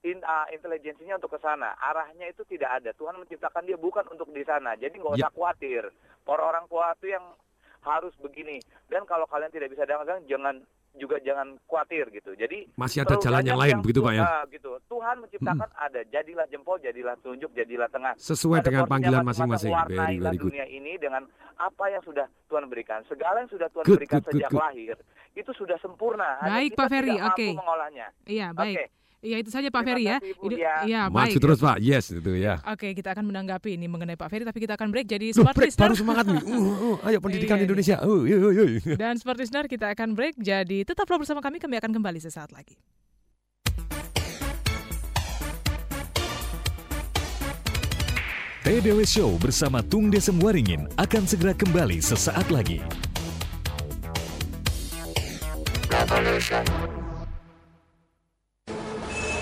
Speaker 12: in, ah, intelijensinya untuk ke sana. Arahnya itu tidak ada. Tuhan menciptakan dia bukan untuk di sana. Jadi nggak usah
Speaker 3: Ya.
Speaker 12: khawatir. Para orang tua itu yang harus begini. Dan kalau kalian tidak bisa dagang, jangan juga jangan khawatir gitu. Jadi
Speaker 3: Masih ada jalan yang lain, begitu, Pak, ya?
Speaker 12: Gitu. Tuhan menciptakan ada jadilah jempol, jadilah tunjuk, jadilah tengah.
Speaker 3: Sesuai
Speaker 12: Ada
Speaker 3: dengan panggilan
Speaker 12: masing-masing. Warnailah
Speaker 3: very good.
Speaker 12: dunia ini dengan apa yang sudah Tuhan berikan. Segala yang sudah Tuhan
Speaker 3: Good,
Speaker 12: berikan
Speaker 3: good, good,
Speaker 12: sejak
Speaker 3: good.
Speaker 12: lahir itu sudah sempurna.
Speaker 2: Baik, Pak Ferry, oke.
Speaker 12: mengolahnya.
Speaker 2: Iya, baik.
Speaker 12: Oke.
Speaker 2: Iya, itu saja Pak
Speaker 12: Terima
Speaker 2: Ferry ya.
Speaker 12: kasih,
Speaker 2: Ini-. Iya,
Speaker 3: Maju
Speaker 2: baik.
Speaker 3: terus Pak. Yes, itu ya.
Speaker 2: Oke, kita akan menanggapi ini mengenai Pak Ferry, tapi kita akan break jadi
Speaker 3: Loh,
Speaker 2: smart
Speaker 3: break,
Speaker 2: listener.
Speaker 3: baru semangat nih. Uh, uh, ayo pendidikan
Speaker 2: Iya.
Speaker 3: Indonesia. Uh, yuk, yuk, yuk.
Speaker 2: Dan smart listener kita akan break, jadi tetaplah bersama kami, kami akan kembali sesaat lagi.
Speaker 1: TDW Show bersama Tung Desem Waringin akan segera kembali sesaat lagi.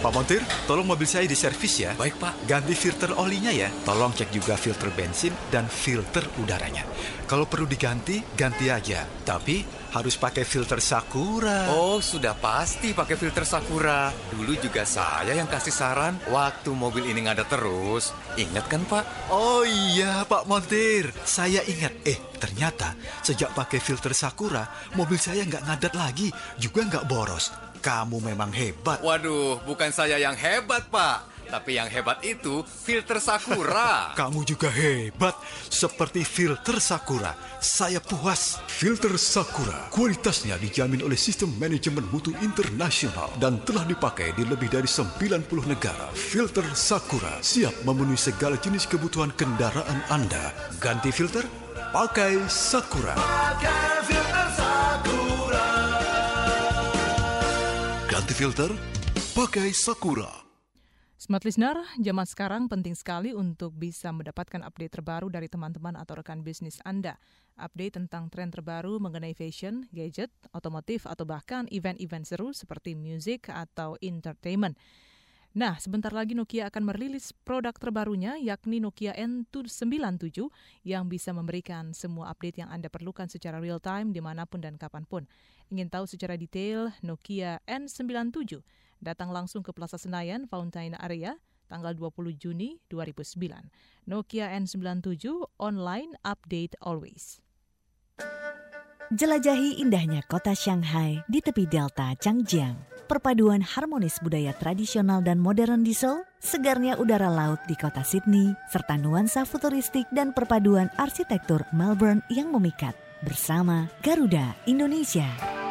Speaker 4: Pak Montir, tolong mobil saya diservis ya.
Speaker 5: Baik, Pak.
Speaker 4: Ganti filter olinya ya. Tolong cek juga filter bensin dan filter udaranya. Kalau perlu diganti, ganti aja. Tapi harus pakai filter Sakura.
Speaker 5: Oh, sudah pasti pakai filter Sakura. Dulu juga saya yang kasih saran waktu mobil ini ngadat terus. Ingat kan, Pak?
Speaker 4: Oh iya, Pak Montir. Saya ingat. Eh, ternyata sejak pakai filter Sakura, mobil saya nggak ngadat lagi, juga nggak boros. Kamu memang hebat.
Speaker 5: Waduh, bukan saya yang hebat, Pak. Tapi yang hebat itu filter Sakura.
Speaker 4: Kamu juga hebat, seperti filter Sakura. Saya puas. Filter Sakura, kualitasnya dijamin oleh sistem manajemen mutu internasional dan telah dipakai di lebih dari 90 negara. Filter Sakura siap memenuhi segala jenis kebutuhan kendaraan Anda. Ganti filter? Pakai Sakura.
Speaker 13: Pakai filter Sakura.
Speaker 4: Filter? Pakai Sakura.
Speaker 2: Smart Listener, zaman sekarang penting sekali untuk bisa mendapatkan update terbaru dari teman-teman atau rekan bisnis Anda. Update tentang tren terbaru mengenai fashion, gadget, otomotif, atau bahkan event-event seru seperti music atau entertainment. Nah, sebentar lagi Nokia akan merilis produk terbarunya yakni Nokia N97 yang bisa memberikan semua update yang Anda perlukan secara real time di mana pun dan kapan pun. Ingin tahu secara detail Nokia N97? Datang langsung ke Plaza Senayan, Fountain Area, tanggal 20 Juni 2009. Nokia N97 online update always.
Speaker 6: Jelajahi indahnya kota Shanghai di tepi delta Changjiang. Perpaduan harmonis budaya tradisional dan modern di Seoul, segarnya udara laut di kota Sydney, serta nuansa futuristik dan perpaduan arsitektur Melbourne yang memikat. Bersama Garuda Indonesia.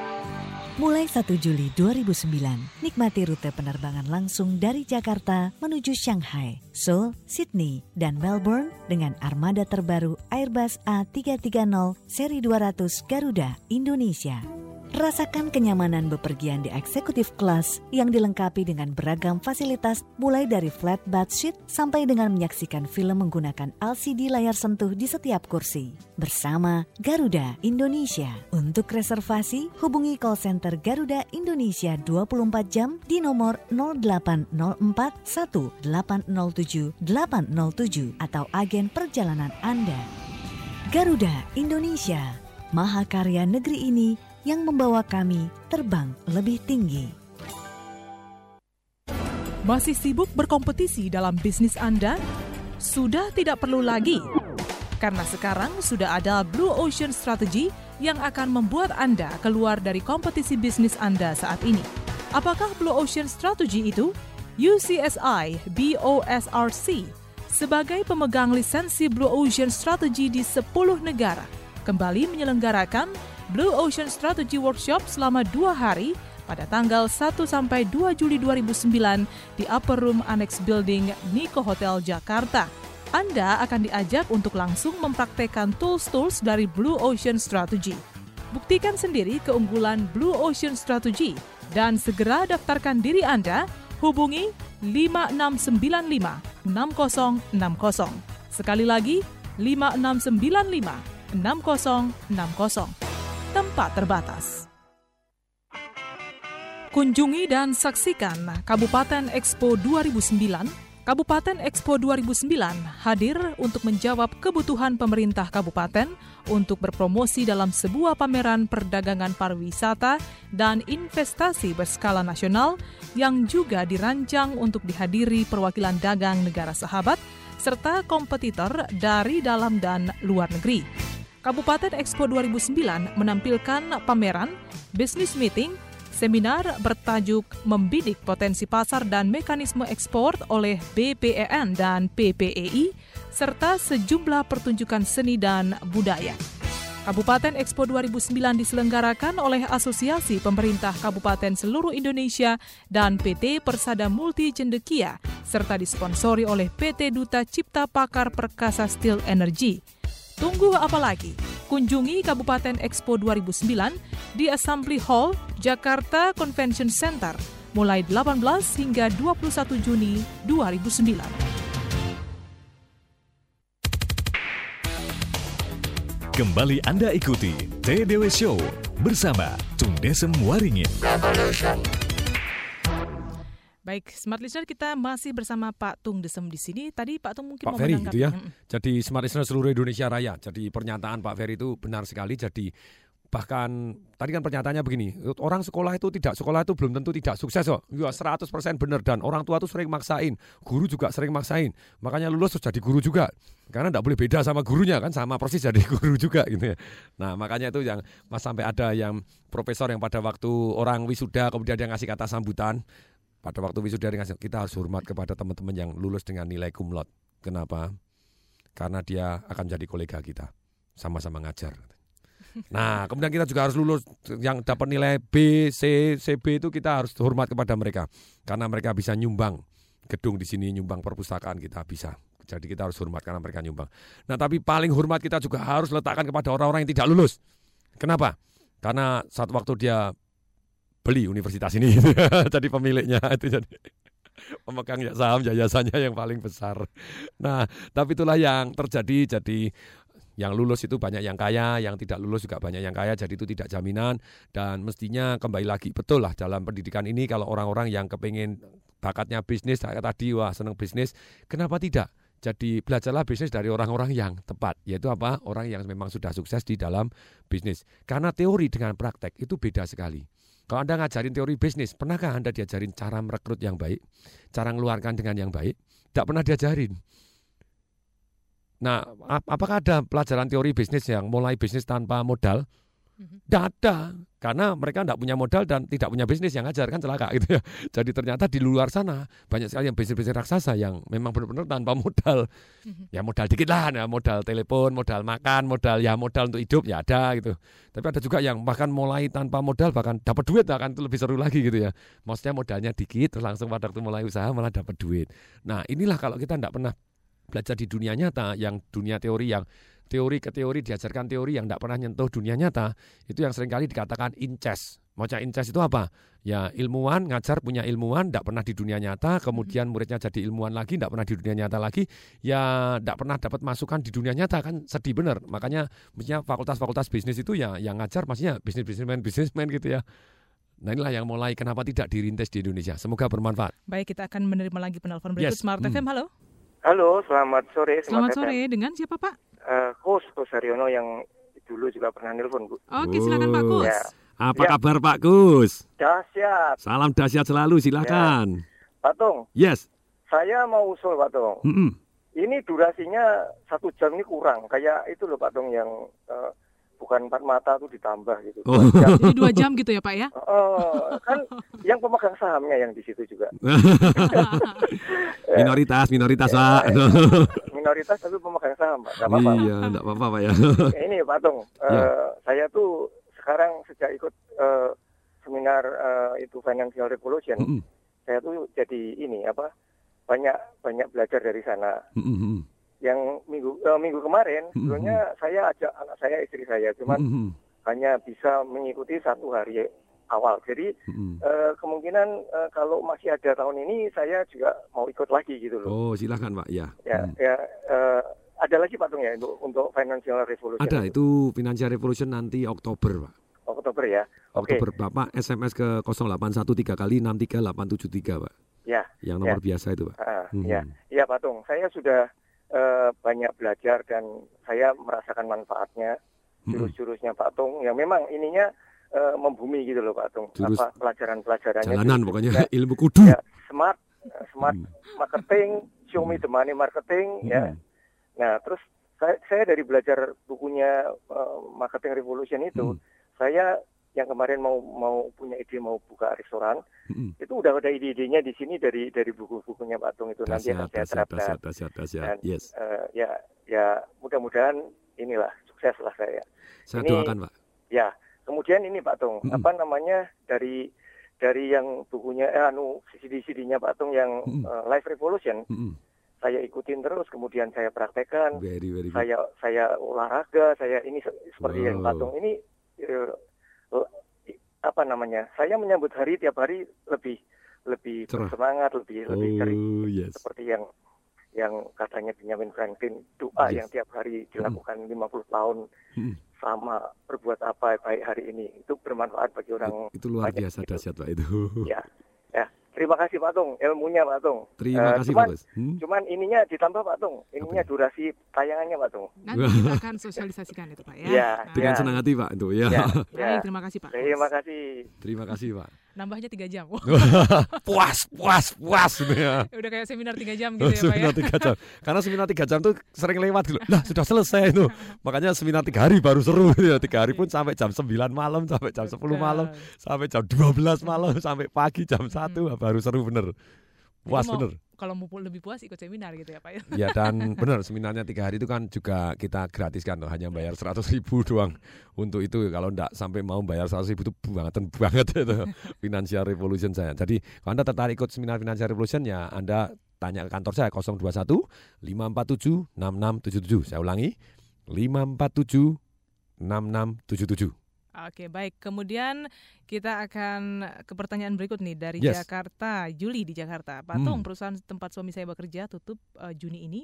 Speaker 6: Mulai 1 Juli 2009, nikmati rute penerbangan langsung dari Jakarta menuju Shanghai, Seoul, Sydney, dan Melbourne dengan armada terbaru Airbus A330 seri 200 Garuda Indonesia. Rasakan kenyamanan bepergian di eksekutif kelas yang dilengkapi dengan beragam fasilitas mulai dari flat bath seat sampai dengan menyaksikan film menggunakan LCD layar sentuh di setiap kursi. Bersama Garuda Indonesia. Untuk reservasi, hubungi call center Garuda Indonesia 24 jam di nomor 0804 1807 807 atau agen perjalanan Anda. Garuda Indonesia, mahakarya negeri ini yang membawa kami terbang lebih tinggi.
Speaker 2: Masih sibuk berkompetisi dalam bisnis Anda? Sudah tidak perlu lagi. Karena sekarang sudah ada Blue Ocean Strategy yang akan membuat Anda keluar dari kompetisi bisnis Anda saat ini. Apakah Blue Ocean Strategy itu? UCSI BOSRC sebagai pemegang lisensi Blue Ocean Strategy di 10 negara kembali menyelenggarakan Blue Ocean Strategy Workshop selama dua hari pada tanggal 1 sampai 2 Juli 2009 di Upper Room Annex Building Niko Hotel Jakarta. Anda akan diajak untuk langsung mempraktekkan tools-tools dari Blue Ocean Strategy. Buktikan sendiri keunggulan Blue Ocean Strategy dan segera daftarkan diri Anda hubungi 5695 6060. Sekali lagi 5695 6060 tempat terbatas. Kunjungi dan saksikan Kabupaten Expo 2009. Kabupaten Expo 2009 hadir untuk menjawab kebutuhan pemerintah kabupaten untuk berpromosi dalam sebuah pameran perdagangan pariwisata dan investasi berskala nasional yang juga dirancang untuk dihadiri perwakilan dagang negara sahabat serta kompetitor dari dalam dan luar negeri. Kabupaten Expo 2009 menampilkan pameran, business meeting, seminar bertajuk Membidik Potensi Pasar dan Mekanisme Ekspor oleh BPEN dan PPEI, serta sejumlah pertunjukan seni dan budaya. Kabupaten Expo 2009 diselenggarakan oleh Asosiasi Pemerintah Kabupaten Seluruh Indonesia dan PT Persada Multi Cendekia, serta disponsori oleh PT Duta Cipta Pakar Perkasa Steel Energy. Tunggu apa lagi? Kunjungi Kabupaten Expo 2009 di Assembly Hall, Jakarta Convention Center mulai 18 hingga 21 Juni 2009.
Speaker 1: Kembali Anda ikuti TDW Show bersama Tung Desem Waringin.
Speaker 2: Baik, Smart Listener kita masih bersama Pak Tung Desem di sini. Tadi Pak Tung mungkin
Speaker 3: Pak
Speaker 2: mau
Speaker 3: Ferry
Speaker 2: menanggapi.
Speaker 3: gitu ya. Jadi Smart Listener seluruh Indonesia Raya. Jadi pernyataan Pak Ferry itu benar sekali. Jadi bahkan tadi kan pernyataannya begini, orang sekolah itu tidak sekolah itu belum tentu tidak sukses kok. Ya 100% benar dan orang tua itu sering maksain, guru juga sering maksain. Makanya lulus terus jadi guru juga. Karena tidak boleh beda sama gurunya kan sama persis jadi guru juga gitu ya. Nah makanya itu yang mas sampai ada yang profesor yang pada waktu orang wisuda kemudian dia ngasih kata sambutan pada waktu wisuda dia ngasih kita harus hormat kepada teman-teman yang lulus dengan nilai laude. Kenapa? Karena dia akan jadi kolega kita sama-sama ngajar. Nah, kemudian kita juga harus lulus yang dapat nilai B, C, CB itu kita harus hormat kepada mereka karena mereka bisa nyumbang gedung di sini, nyumbang perpustakaan kita bisa. Jadi kita harus hormat karena mereka nyumbang. Nah, tapi paling hormat kita juga harus letakkan kepada orang-orang yang tidak lulus. Kenapa? Karena saat waktu dia beli universitas ini jadi pemiliknya itu jadi pemegang saham yayasannya yang paling besar. Nah, tapi itulah yang terjadi. Jadi yang lulus itu banyak yang kaya, yang tidak lulus juga banyak yang kaya, jadi itu tidak jaminan dan mestinya kembali lagi betul lah dalam pendidikan ini kalau orang-orang yang kepingin bakatnya bisnis tadi wah seneng bisnis, kenapa tidak? Jadi belajarlah bisnis dari orang-orang yang tepat, yaitu apa? Orang yang memang sudah sukses di dalam bisnis. Karena teori dengan praktek itu beda sekali. Kalau Anda ngajarin teori bisnis, pernahkah Anda diajarin cara merekrut yang baik? Cara mengeluarkan dengan yang baik? Tidak pernah diajarin. Nah, ap- apakah ada pelajaran teori bisnis yang mulai bisnis tanpa modal? Tidak ada, karena mereka tidak punya modal dan tidak punya bisnis yang ngajar kan celaka gitu ya. Jadi ternyata di luar sana banyak sekali yang bisnis-bisnis raksasa yang memang benar-benar tanpa modal. Ya modal dikit lah, ya, modal telepon, modal makan, modal ya modal untuk hidup ya ada gitu. Tapi ada juga yang bahkan mulai tanpa modal bahkan dapat duit akan itu lebih seru lagi gitu ya. Maksudnya modalnya dikit terus langsung pada waktu mulai usaha malah dapat duit. Nah inilah kalau kita tidak pernah belajar di dunia nyata yang dunia teori yang teori ke teori diajarkan teori yang tidak pernah nyentuh dunia nyata itu yang sering kali dikatakan incest. Macam incest itu apa? Ya ilmuwan ngajar punya ilmuwan tidak pernah di dunia nyata, kemudian muridnya jadi ilmuwan lagi tidak pernah di dunia nyata lagi, ya tidak pernah dapat masukan di dunia nyata kan sedih benar. Makanya mestinya fakultas-fakultas bisnis itu ya yang ngajar maksudnya bisnis bisnismen bisnismen gitu ya. Nah inilah yang mulai kenapa tidak dirintis di Indonesia. Semoga bermanfaat.
Speaker 2: Baik, kita akan menerima lagi penelpon berikut
Speaker 3: Yes.
Speaker 2: Smart
Speaker 3: Hmm.
Speaker 2: FM. Halo.
Speaker 14: Halo, selamat sore.
Speaker 2: Selamat
Speaker 14: FM.
Speaker 2: sore. Dengan siapa, Pak?
Speaker 14: Eh, Kus, Kus Haryono yang dulu juga pernah nelpon, Bu.
Speaker 2: Oke, silakan Pak Kus.
Speaker 14: Ya.
Speaker 3: Apa
Speaker 14: Ya.
Speaker 3: kabar Pak Gus?
Speaker 14: Dahsyat.
Speaker 3: Salam dahsyat selalu, silakan.
Speaker 14: Pak Tung,
Speaker 3: Yes.
Speaker 14: saya mau usul Pak Tung.
Speaker 3: Mm-mm.
Speaker 14: Ini durasinya satu jam ini kurang. Kayak itu loh Pak Tung yang eh, bukan empat mata tuh ditambah gitu.
Speaker 3: Oh.
Speaker 14: Dua jam.
Speaker 2: Jadi dua jam gitu ya, Pak ya?
Speaker 14: Oh, kan yang pemegang sahamnya yang di situ juga.
Speaker 3: minoritas, minoritas Pak.
Speaker 14: Minoritas tapi pemegang saham, Pak. Gak apa-apa.
Speaker 3: iya, enggak apa-apa Pak ya.
Speaker 14: Ini Pak Tung, eh,
Speaker 3: Ya.
Speaker 14: saya tuh sekarang sejak ikut eh, seminar eh, itu Financial Revolution,
Speaker 3: Mm-mm.
Speaker 14: saya tuh jadi ini apa banyak banyak belajar dari sana.
Speaker 3: Mm-mm.
Speaker 14: Yang minggu eh, minggu kemarin,
Speaker 3: Mm-mm.
Speaker 14: sebetulnya saya ajak anak saya, istri saya, cuman
Speaker 3: Mm-mm.
Speaker 14: hanya bisa mengikuti satu hari awal. Jadi
Speaker 3: Mm-mm.
Speaker 14: eh, kemungkinan eh, kalau masih ada tahun ini, saya juga mau ikut lagi gitu loh.
Speaker 3: Oh, silakan Pak. Ya.
Speaker 14: Ya,
Speaker 3: Mm.
Speaker 14: ya eh, ada lagi Pak Tung ya untuk untuk Financial Revolution.
Speaker 3: Ada itu Financial Revolution nanti Oktober, Pak.
Speaker 14: Oktober ya.
Speaker 3: Oktober Bapak SMS ke 0813 kali 63873, Pak.
Speaker 14: Ya.
Speaker 3: Yang nomor
Speaker 14: ya.
Speaker 3: biasa itu, Pak.
Speaker 14: Ah,
Speaker 3: Mhm.
Speaker 14: Ya, ya Pak Tung. Saya sudah eh, banyak belajar dan saya merasakan manfaatnya jurus-jurusnya Pak Tung. Yang memang ininya eh, membumi gitu loh Pak Tung.
Speaker 3: Jurus
Speaker 14: Apa pelajaran-pelajarannya?
Speaker 3: Jalanan
Speaker 14: jurus-jurusnya.
Speaker 3: pokoknya ilmu kudu.
Speaker 14: Ya, smart, eh, smart marketing, show me the money marketing, ya.
Speaker 3: Mhm.
Speaker 14: Nah, terus saya, saya dari belajar bukunya eh, Marketing Revolution itu,
Speaker 3: Hmm.
Speaker 14: saya yang kemarin mau mau punya ide mau buka restoran,
Speaker 3: Mhm.
Speaker 14: itu udah ada ide-idenya di sini dari dari buku-bukunya Pak Tung itu nanti akan saya terapkan.
Speaker 3: dahsyat, dahsyat, dahsyat.
Speaker 14: Dan
Speaker 3: Yes.
Speaker 14: eh, ya ya mudah-mudahan inilah sukses lah saya.
Speaker 3: Saya
Speaker 14: Ini-
Speaker 3: doakan, Pak.
Speaker 14: Ya, kemudian ini Pak Tung,
Speaker 3: Mm-mm.
Speaker 14: apa namanya dari dari yang bukunya eh, anu CD-CD-nya Pak Tung yang
Speaker 3: Mm-mm.
Speaker 14: eh, Life Revolution,
Speaker 3: Mm-mm.
Speaker 14: saya ikutin terus, kemudian saya praktekkan,
Speaker 3: Very, very good.
Speaker 14: saya saya olahraga, saya ini se- seperti yang
Speaker 3: Wow.
Speaker 14: Pak Tung ini eh, apa namanya? Saya menyambut hari tiap hari lebih lebih
Speaker 3: Cerah.
Speaker 14: bersemangat, lebih lebih
Speaker 3: Oh,
Speaker 14: ceria
Speaker 3: yes.
Speaker 14: seperti yang yang katanya Benjamin Franklin doa
Speaker 3: Yes.
Speaker 14: yang tiap hari dilakukan 50 tahun
Speaker 3: Mm.
Speaker 14: sama berbuat apa baik hari ini itu bermanfaat bagi orang
Speaker 3: Itu luar
Speaker 14: banyak
Speaker 3: biasa
Speaker 14: gitu.
Speaker 3: dahsyat, Pak itu.
Speaker 14: ya terima kasih Pak Tung ilmunya Pak Tung
Speaker 3: Terima
Speaker 14: Eh,
Speaker 3: kasih,
Speaker 14: cuman,
Speaker 3: Pak. Hmm?
Speaker 14: cuman ininya ditambah Pak Tung ininya durasi tayangannya Pak Tung
Speaker 2: Nanti kita akan sosialisasikan itu, Pak ya.
Speaker 14: Ya,
Speaker 2: Nah,
Speaker 3: Dengan
Speaker 14: ya.
Speaker 3: senang hati, Pak. Itu ya.
Speaker 14: ya,
Speaker 2: Baik, terima kasih, Pak.
Speaker 14: terima kasih
Speaker 3: Terima kasih, Pak.
Speaker 2: Nambahnya tiga jam.
Speaker 3: Puas, puas, puas gitu ya.
Speaker 2: Udah kayak seminar tiga jam gitu ya Pak ya.
Speaker 3: seminar tiga jam. Karena seminar tiga jam tuh sering lewat gitu. Lah sudah selesai itu. Makanya seminar tiga hari baru seru ya. Tiga hari pun sampai jam 9 malam, sampai jam 10 malam, sampai jam 12 malam, sampai pagi jam 1 baru seru bener. Puas
Speaker 2: mau-
Speaker 3: bener.
Speaker 2: Kalau mau lebih puas ikut seminar gitu ya Pak ya.
Speaker 3: Ya dan benar seminarnya tiga hari itu kan juga kita gratiskan loh hanya bayar seratus ribu doang untuk itu kalau enggak sampai mau bayar seratus ribu itu banget banget itu financial revolution saya. Jadi kalau anda tertarik ikut seminar financial revolution ya anda tanya ke kantor saya 021 547 6677 saya ulangi 547 6677
Speaker 2: Oke, baik. Kemudian kita akan ke pertanyaan berikut nih dari
Speaker 3: Yes.
Speaker 2: Jakarta, Juli di Jakarta. Pak
Speaker 3: Hmm.
Speaker 2: Tung, perusahaan tempat suami saya bekerja tutup eh, Juni ini.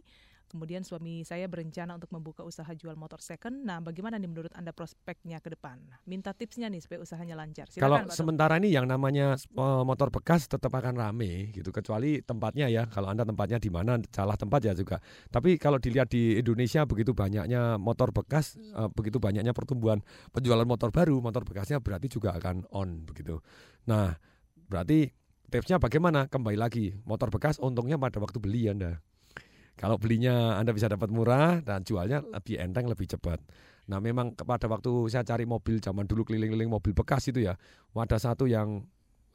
Speaker 2: Kemudian suami saya berencana untuk membuka usaha jual motor second. Nah, bagaimana nih menurut Anda prospeknya ke depan? Minta tipsnya nih supaya usahanya lancar. Silakan,
Speaker 3: Kalau
Speaker 2: Pak
Speaker 3: sementara ini yang namanya eh, motor bekas tetap akan rame gitu kecuali tempatnya ya. Kalau Anda tempatnya di mana salah tempat ya juga. Tapi kalau dilihat di Indonesia begitu banyaknya motor bekas, eh, begitu banyaknya pertumbuhan penjualan motor baru, motor bekasnya berarti juga akan on begitu. Nah, berarti tipsnya bagaimana? Kembali lagi, motor bekas untungnya pada waktu beli Anda. Kalau belinya Anda bisa dapat murah dan jualnya lebih enteng, lebih cepat. Nah memang pada waktu saya cari mobil zaman dulu keliling-keliling mobil bekas itu ya, ada satu yang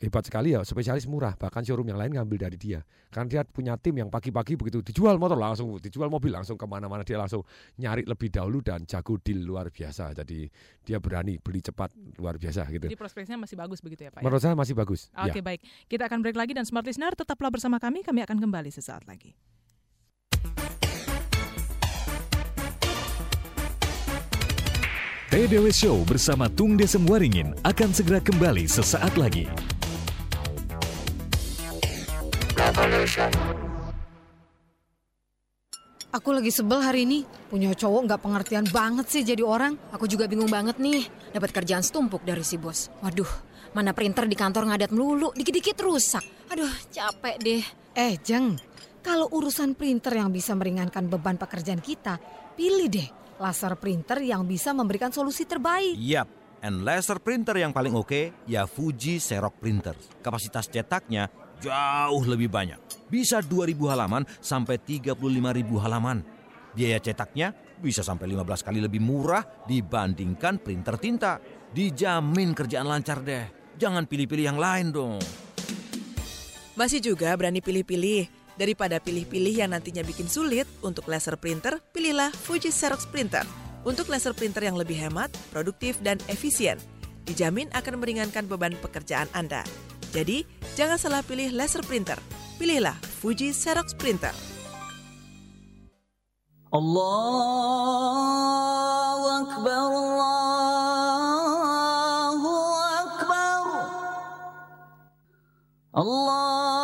Speaker 3: hebat sekali ya, spesialis murah. Bahkan showroom yang lain ngambil dari dia. Karena dia punya tim yang pagi-pagi begitu dijual motor langsung, dijual mobil langsung ke mana-mana dia langsung nyari lebih dahulu dan jago deal luar biasa. Jadi dia berani beli cepat luar biasa gitu.
Speaker 2: Jadi prospeknya masih bagus begitu ya Pak? ya?
Speaker 3: Menurut saya masih bagus.
Speaker 2: Oke,
Speaker 3: ya.
Speaker 2: baik. Kita akan break lagi dan Smart Listener tetaplah bersama kami. Kami akan kembali sesaat lagi.
Speaker 1: TDW Show bersama Tung Desem Waringin akan segera kembali sesaat lagi.
Speaker 15: Aku lagi sebel hari ini. Punya cowok nggak pengertian banget sih jadi orang.
Speaker 16: Aku juga bingung banget nih. Dapat kerjaan setumpuk dari si bos. Waduh, mana printer di kantor ngadat melulu. Dikit-dikit rusak. Aduh, capek deh.
Speaker 15: Eh, Jeng. Kalau urusan printer yang bisa meringankan beban pekerjaan kita, pilih deh laser printer yang bisa memberikan solusi terbaik.
Speaker 17: Yap, and laser printer yang paling oke ya Fuji Xerox Printer. Kapasitas cetaknya jauh lebih banyak. Bisa 2000 halaman sampai 35.000 halaman. Biaya cetaknya bisa sampai 15 kali lebih murah dibandingkan printer tinta. Dijamin kerjaan lancar deh. Jangan pilih-pilih yang lain dong.
Speaker 18: Masih juga berani pilih-pilih. Daripada pilih-pilih yang nantinya bikin sulit, untuk laser printer, pilihlah Fuji Xerox Printer. Untuk laser printer yang lebih hemat, produktif, dan efisien, dijamin akan meringankan beban pekerjaan Anda. Jadi, jangan salah pilih laser printer. Pilihlah Fuji Xerox Printer.
Speaker 19: Allahu Akbar, Allahu Akbar. Allah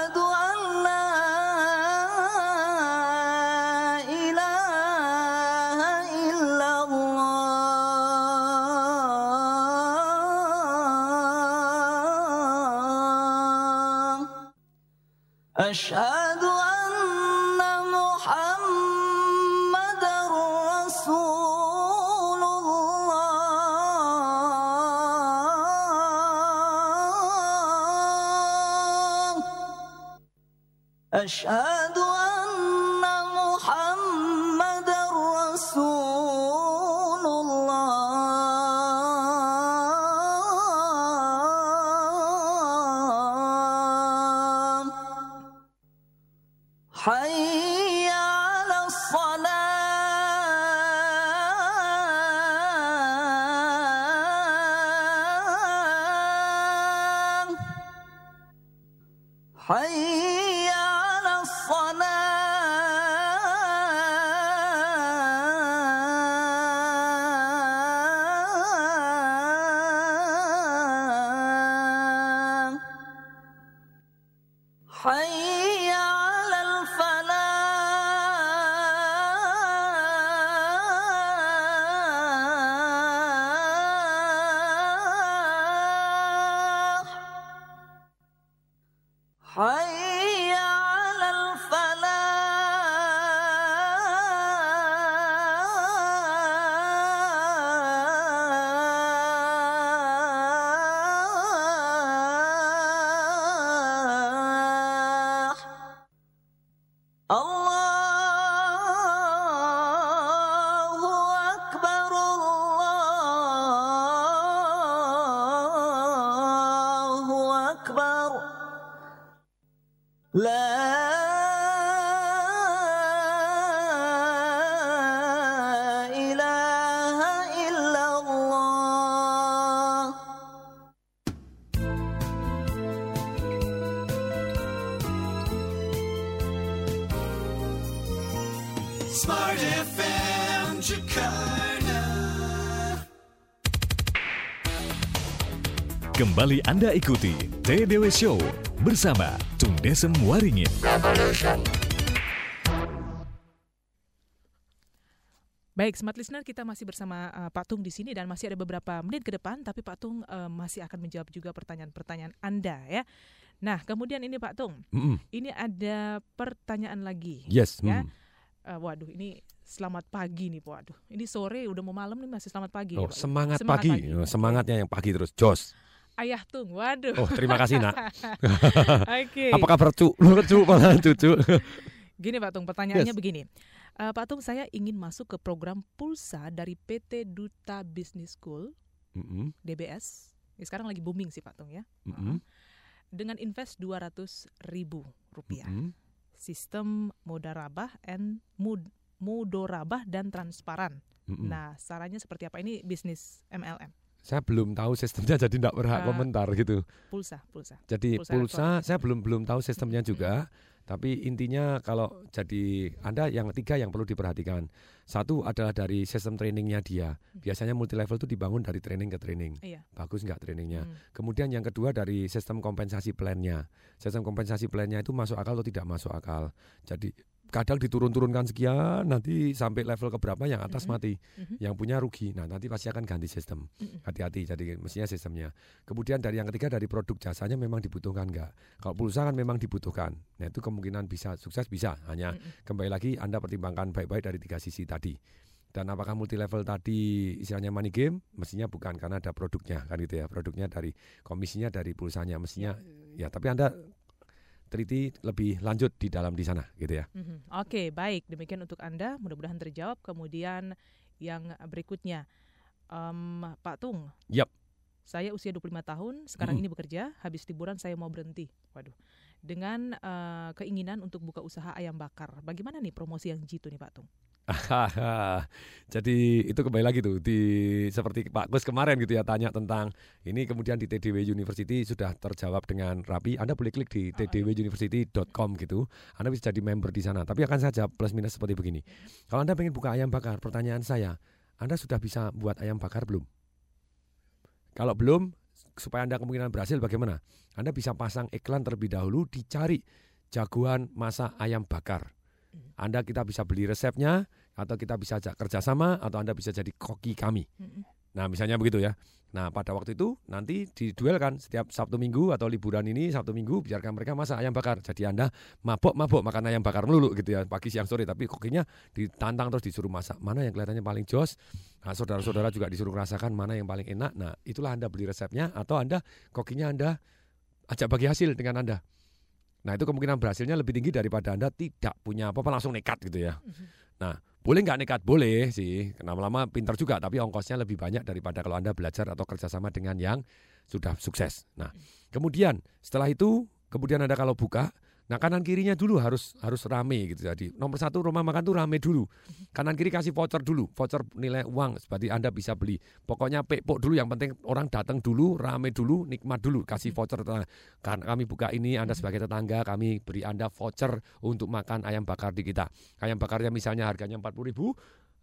Speaker 19: أشهد أن محمد رسول الله. حي
Speaker 13: FM Jakarta.
Speaker 1: Kembali Anda ikuti TDW Show bersama Tung Desem Waringin.
Speaker 2: Baik, smart listener kita masih bersama uh, Pak Tung di sini dan masih ada beberapa menit ke depan, tapi Pak Tung uh, masih akan menjawab juga pertanyaan-pertanyaan Anda ya. Nah, kemudian ini Pak Tung,
Speaker 3: Mm-mm.
Speaker 2: ini ada pertanyaan lagi.
Speaker 3: Yes,
Speaker 2: Ya.
Speaker 3: mm.
Speaker 2: Uh, waduh, ini selamat pagi nih, Waduh. Ini sore udah mau malam nih masih selamat pagi.
Speaker 3: Oh,
Speaker 2: nih, Pak.
Speaker 3: semangat, pagi. Oh, Semangatnya yang pagi terus, Jos.
Speaker 2: Ayah Tung, waduh.
Speaker 3: Oh, terima kasih, Nak.
Speaker 2: Oke.
Speaker 3: Apa kabar, Cu? Cu, malah cucu.
Speaker 2: Gini Pak Tung, pertanyaannya
Speaker 3: Yes.
Speaker 2: begini. Eh, Pak Tung, saya ingin masuk ke program pulsa dari PT Duta Business School,
Speaker 3: Mm-mm,
Speaker 2: DBS. Ya, sekarang lagi booming sih Pak Tung ya.
Speaker 3: mm-mm,
Speaker 2: Dengan invest 200 ribu rupiah.
Speaker 3: mm-mm.
Speaker 2: Sistem mudorabah and mud, mudorabah dan transparan.
Speaker 3: Mm-mm.
Speaker 2: Nah, sarannya seperti apa? Ini bisnis MLM.
Speaker 3: Saya belum tahu sistemnya jadi tidak berhak
Speaker 2: Eh,
Speaker 3: komentar gitu.
Speaker 2: Pulsa, pulsa.
Speaker 3: Jadi
Speaker 2: Pulsa
Speaker 3: pulsa, saya belum belum tahu sistemnya juga. Tapi intinya kalau jadi Anda yang tiga yang perlu diperhatikan. Satu adalah dari sistem trainingnya dia. Biasanya multi level itu dibangun dari training ke training.
Speaker 2: Iya.
Speaker 3: Bagus nggak trainingnya?
Speaker 2: Hmm.
Speaker 3: Kemudian yang kedua dari sistem kompensasi plannya. Sistem kompensasi plannya itu masuk akal atau tidak masuk akal. Jadi kadang diturun-turunkan sekian, nanti sampai level keberapa yang atas
Speaker 2: Mhm.
Speaker 3: mati,
Speaker 2: Mhm.
Speaker 3: yang punya rugi. Nah nanti pasti akan ganti sistem. Hati-hati. Jadi mestinya sistemnya. Kemudian dari yang ketiga dari produk jasanya memang dibutuhkan nggak? Kalau pulsa kan memang dibutuhkan. Nah itu kemungkinan bisa sukses bisa. Hanya kembali lagi Anda pertimbangkan baik-baik dari tiga sisi tadi. Dan apakah multi level tadi istilahnya money game? Mestinya bukan karena ada produknya kan gitu ya. Produknya dari komisinya dari pulsanya mestinya ya. Tapi Anda teliti lebih lanjut di dalam di sana gitu ya.
Speaker 2: Mhm. Oke, baik. Demikian untuk Anda. Mudah-mudahan terjawab. Kemudian yang berikutnya, Em, Pak Tung.
Speaker 3: Yap.
Speaker 2: Saya usia 25 tahun, sekarang
Speaker 3: Mm.
Speaker 2: ini bekerja, habis liburan saya mau berhenti. Waduh. Dengan eh, keinginan untuk buka usaha ayam bakar. Bagaimana nih promosi yang jitu nih Pak Tung?
Speaker 3: Jadi itu kembali lagi tuh di seperti Pak Gus kemarin gitu ya tanya tentang ini kemudian di TDW University sudah terjawab dengan rapi. Anda boleh klik di tdwuniversity.com gitu. Anda bisa jadi member di sana. Tapi akan saja plus minus seperti begini. Kalau Anda pengen buka ayam bakar, pertanyaan saya, Anda sudah bisa buat ayam bakar belum? Kalau belum, supaya Anda kemungkinan berhasil bagaimana? Anda bisa pasang iklan terlebih dahulu dicari jagoan masak ayam bakar. Anda kita bisa beli resepnya atau kita bisa ajak kerjasama atau Anda bisa jadi koki kami. Nah misalnya begitu ya. Nah pada waktu itu nanti diduelkan setiap Sabtu Minggu atau liburan ini Sabtu Minggu biarkan mereka masak ayam bakar. Jadi Anda mabok-mabok makan ayam bakar melulu gitu ya pagi siang sore. Tapi kokinya ditantang terus disuruh masak. Mana yang kelihatannya paling jos. Nah, saudara-saudara juga disuruh merasakan mana yang paling enak. Nah itulah Anda beli resepnya atau Anda kokinya Anda ajak bagi hasil dengan Anda. Nah itu kemungkinan berhasilnya lebih tinggi daripada Anda tidak punya apa-apa langsung nekat gitu ya. Nah boleh nggak nekat? Boleh sih. Lama-lama pintar juga tapi ongkosnya lebih banyak daripada kalau Anda belajar atau kerjasama dengan yang sudah sukses. Nah kemudian setelah itu kemudian Anda kalau buka Nah kanan kirinya dulu harus harus rame gitu. Jadi nomor satu rumah makan tuh rame dulu. Kanan kiri kasih voucher dulu, voucher nilai uang seperti anda bisa beli. Pokoknya pekpok dulu. Yang penting orang datang dulu, rame dulu, nikmat dulu. Kasih voucher. Karena kami buka ini, anda sebagai tetangga kami beri anda voucher untuk makan ayam bakar di kita. Ayam bakarnya misalnya harganya 40 ribu.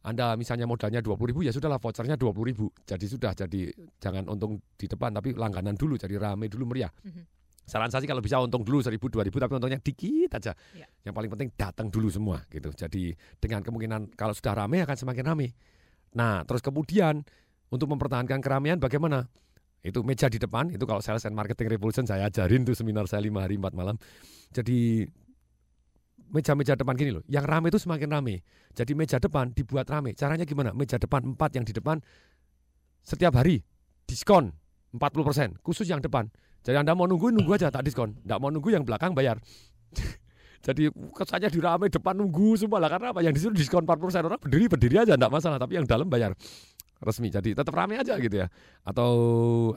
Speaker 3: Anda misalnya modalnya 20 ribu ya sudahlah vouchernya 20 ribu. Jadi sudah jadi jangan untung di depan tapi langganan dulu jadi rame dulu meriah. Saran saya sih kalau bisa untung dulu 1000 2000 tapi untungnya dikit aja.
Speaker 2: Ya.
Speaker 3: Yang paling penting datang dulu semua gitu. Jadi dengan kemungkinan kalau sudah ramai akan semakin ramai. Nah, terus kemudian untuk mempertahankan keramaian bagaimana? Itu meja di depan, itu kalau sales and marketing revolution saya ajarin tuh seminar saya 5 hari 4 malam. Jadi meja-meja depan gini loh, yang ramai itu semakin ramai. Jadi meja depan dibuat ramai. Caranya gimana? Meja depan 4 yang di depan setiap hari diskon 40% khusus yang depan. Jadi Anda mau nunggu nunggu aja tak diskon. Enggak mau nunggu yang belakang bayar. Jadi kesannya di ramai depan nunggu semua lah karena apa? Yang disuruh diskon 40% orang berdiri berdiri aja enggak masalah, tapi yang dalam bayar resmi. Jadi tetap ramai aja gitu ya. Atau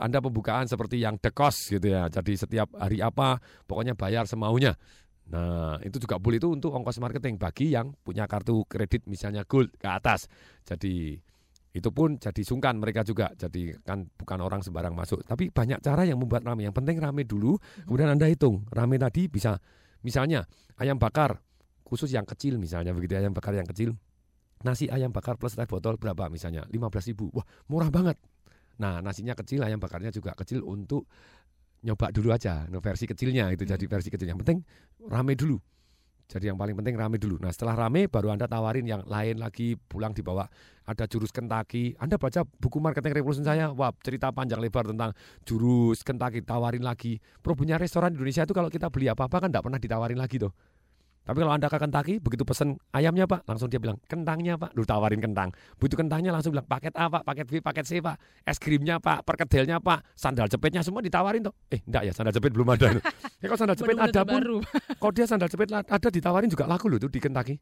Speaker 3: Anda pembukaan seperti yang cost gitu ya. Jadi setiap hari apa pokoknya bayar semaunya. Nah, itu juga boleh itu untuk ongkos marketing bagi yang punya kartu kredit misalnya gold ke atas. Jadi itu pun jadi sungkan mereka juga. Jadi kan bukan orang sembarang masuk. Tapi banyak cara yang membuat rame. Yang penting rame dulu, kemudian Anda hitung. Rame tadi bisa misalnya ayam bakar khusus yang kecil misalnya begitu ayam bakar yang kecil. Nasi ayam bakar plus teh botol berapa misalnya? 15.000 ribu. Wah, murah banget. Nah, nasinya kecil, ayam bakarnya juga kecil untuk nyoba dulu aja. Versi kecilnya itu jadi versi kecil. Yang penting rame dulu. Jadi yang paling penting rame dulu. Nah setelah rame baru Anda tawarin yang lain lagi pulang dibawa. Ada jurus Kentucky. Anda baca buku marketing revolution saya. Wah cerita panjang lebar tentang jurus Kentucky. Tawarin lagi. Problemnya restoran di Indonesia itu kalau kita beli apa-apa kan tidak pernah ditawarin lagi tuh. Tapi kalau Anda ke Kentucky, begitu pesen ayamnya Pak, langsung dia bilang, kentangnya Pak, lu tawarin kentang. Butuh kentangnya langsung bilang, paket A Pak, paket B, paket C Pak, es krimnya Pak, perkedelnya Pak, sandal jepitnya semua ditawarin tuh. Eh enggak ya, sandal jepit belum ada. ya kalau sandal jepit ada pun, kalau dia sandal jepit ada ditawarin juga laku loh tuh di Kentucky.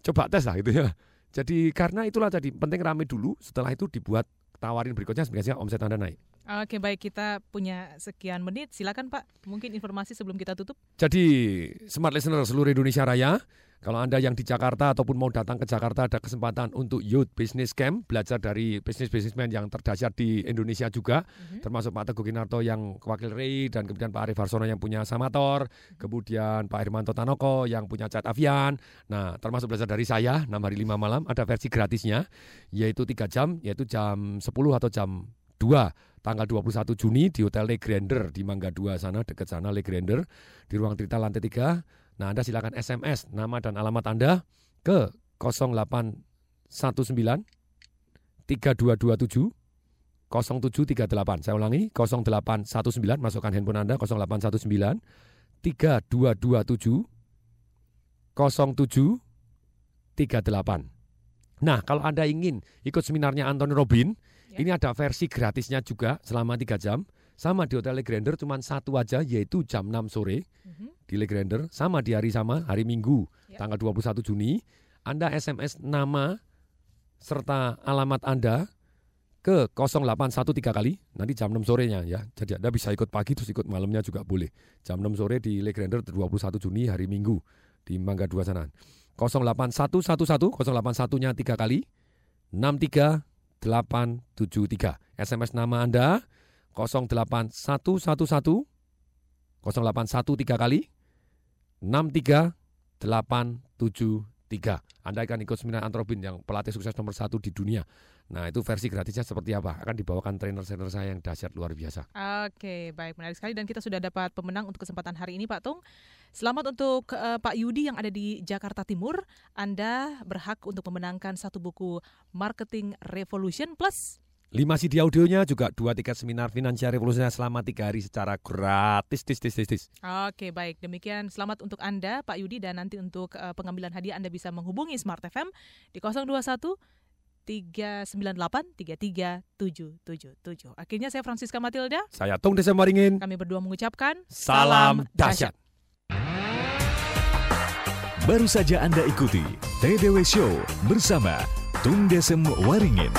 Speaker 3: Coba tes lah gitu ya. Jadi karena itulah tadi penting rame dulu, setelah itu dibuat tawarin berikutnya sebenarnya omset Anda naik.
Speaker 2: Oke baik kita punya sekian menit. Silakan Pak. Mungkin informasi sebelum kita tutup.
Speaker 3: Jadi smart listener seluruh Indonesia Raya, kalau Anda yang di Jakarta ataupun mau datang ke Jakarta ada kesempatan untuk Youth Business Camp, belajar dari bisnis-bisnismen yang terdahsyat di Indonesia juga, termasuk Pak Teguh Kinarto yang wakil Rei dan kemudian Pak Arif Harsono yang punya Samator, kemudian Pak Hermanto Tanoko yang punya Cat Avian. Nah, termasuk belajar dari saya 6 hari 5 malam ada versi gratisnya yaitu 3 jam, yaitu jam 10 atau jam 2 tanggal 21 Juni di Hotel Le Grander di Mangga 2 sana dekat sana Le Grander di ruang cerita lantai 3. Nah, Anda silakan SMS nama dan alamat Anda ke 0819 3227 0738. Saya ulangi 0819 masukkan handphone Anda 0819 3227 0738. Nah, kalau Anda ingin ikut seminarnya Anthony Robin, ini ada versi gratisnya juga selama 3 jam. Sama di Hotel Le Grander cuma satu aja yaitu jam 6 sore di Le Grander. Sama di hari sama, hari Minggu tanggal 21 Juni. Anda SMS nama serta alamat Anda ke 0813 kali nanti jam 6 sorenya ya. Jadi Anda bisa ikut pagi terus ikut malamnya juga boleh. Jam 6 sore di Le Grander 21 Juni hari Minggu di Mangga 2 sana. 08111 081-nya 3 kali 63873. SMS nama Anda 08111 081 3 kali 63873. Anda akan ikut seminar Antrobin yang pelatih sukses nomor satu di dunia. Nah itu versi gratisnya seperti apa? Akan dibawakan trainer-trainer saya yang dahsyat luar biasa.
Speaker 2: Oke, baik menarik sekali dan kita sudah dapat pemenang untuk kesempatan hari ini Pak Tung. Selamat untuk eh, Pak Yudi yang ada di Jakarta Timur. Anda berhak untuk memenangkan satu buku Marketing Revolution Plus
Speaker 3: 5 CD audionya juga dua tiket seminar finansial revolusinya selama tiga hari secara gratis. Tis, tis, tis, tis.
Speaker 2: Oke, baik. Demikian selamat untuk Anda, Pak Yudi, dan nanti untuk eh, pengambilan hadiah Anda bisa menghubungi Smart FM di 021 398 33777. Akhirnya saya Francisca Matilda.
Speaker 3: Saya Tung Desa Maringin.
Speaker 2: Kami berdua mengucapkan
Speaker 3: Salam dahsyat.
Speaker 1: Baru saja Anda ikuti TDW Show bersama Tung Desem Waringin.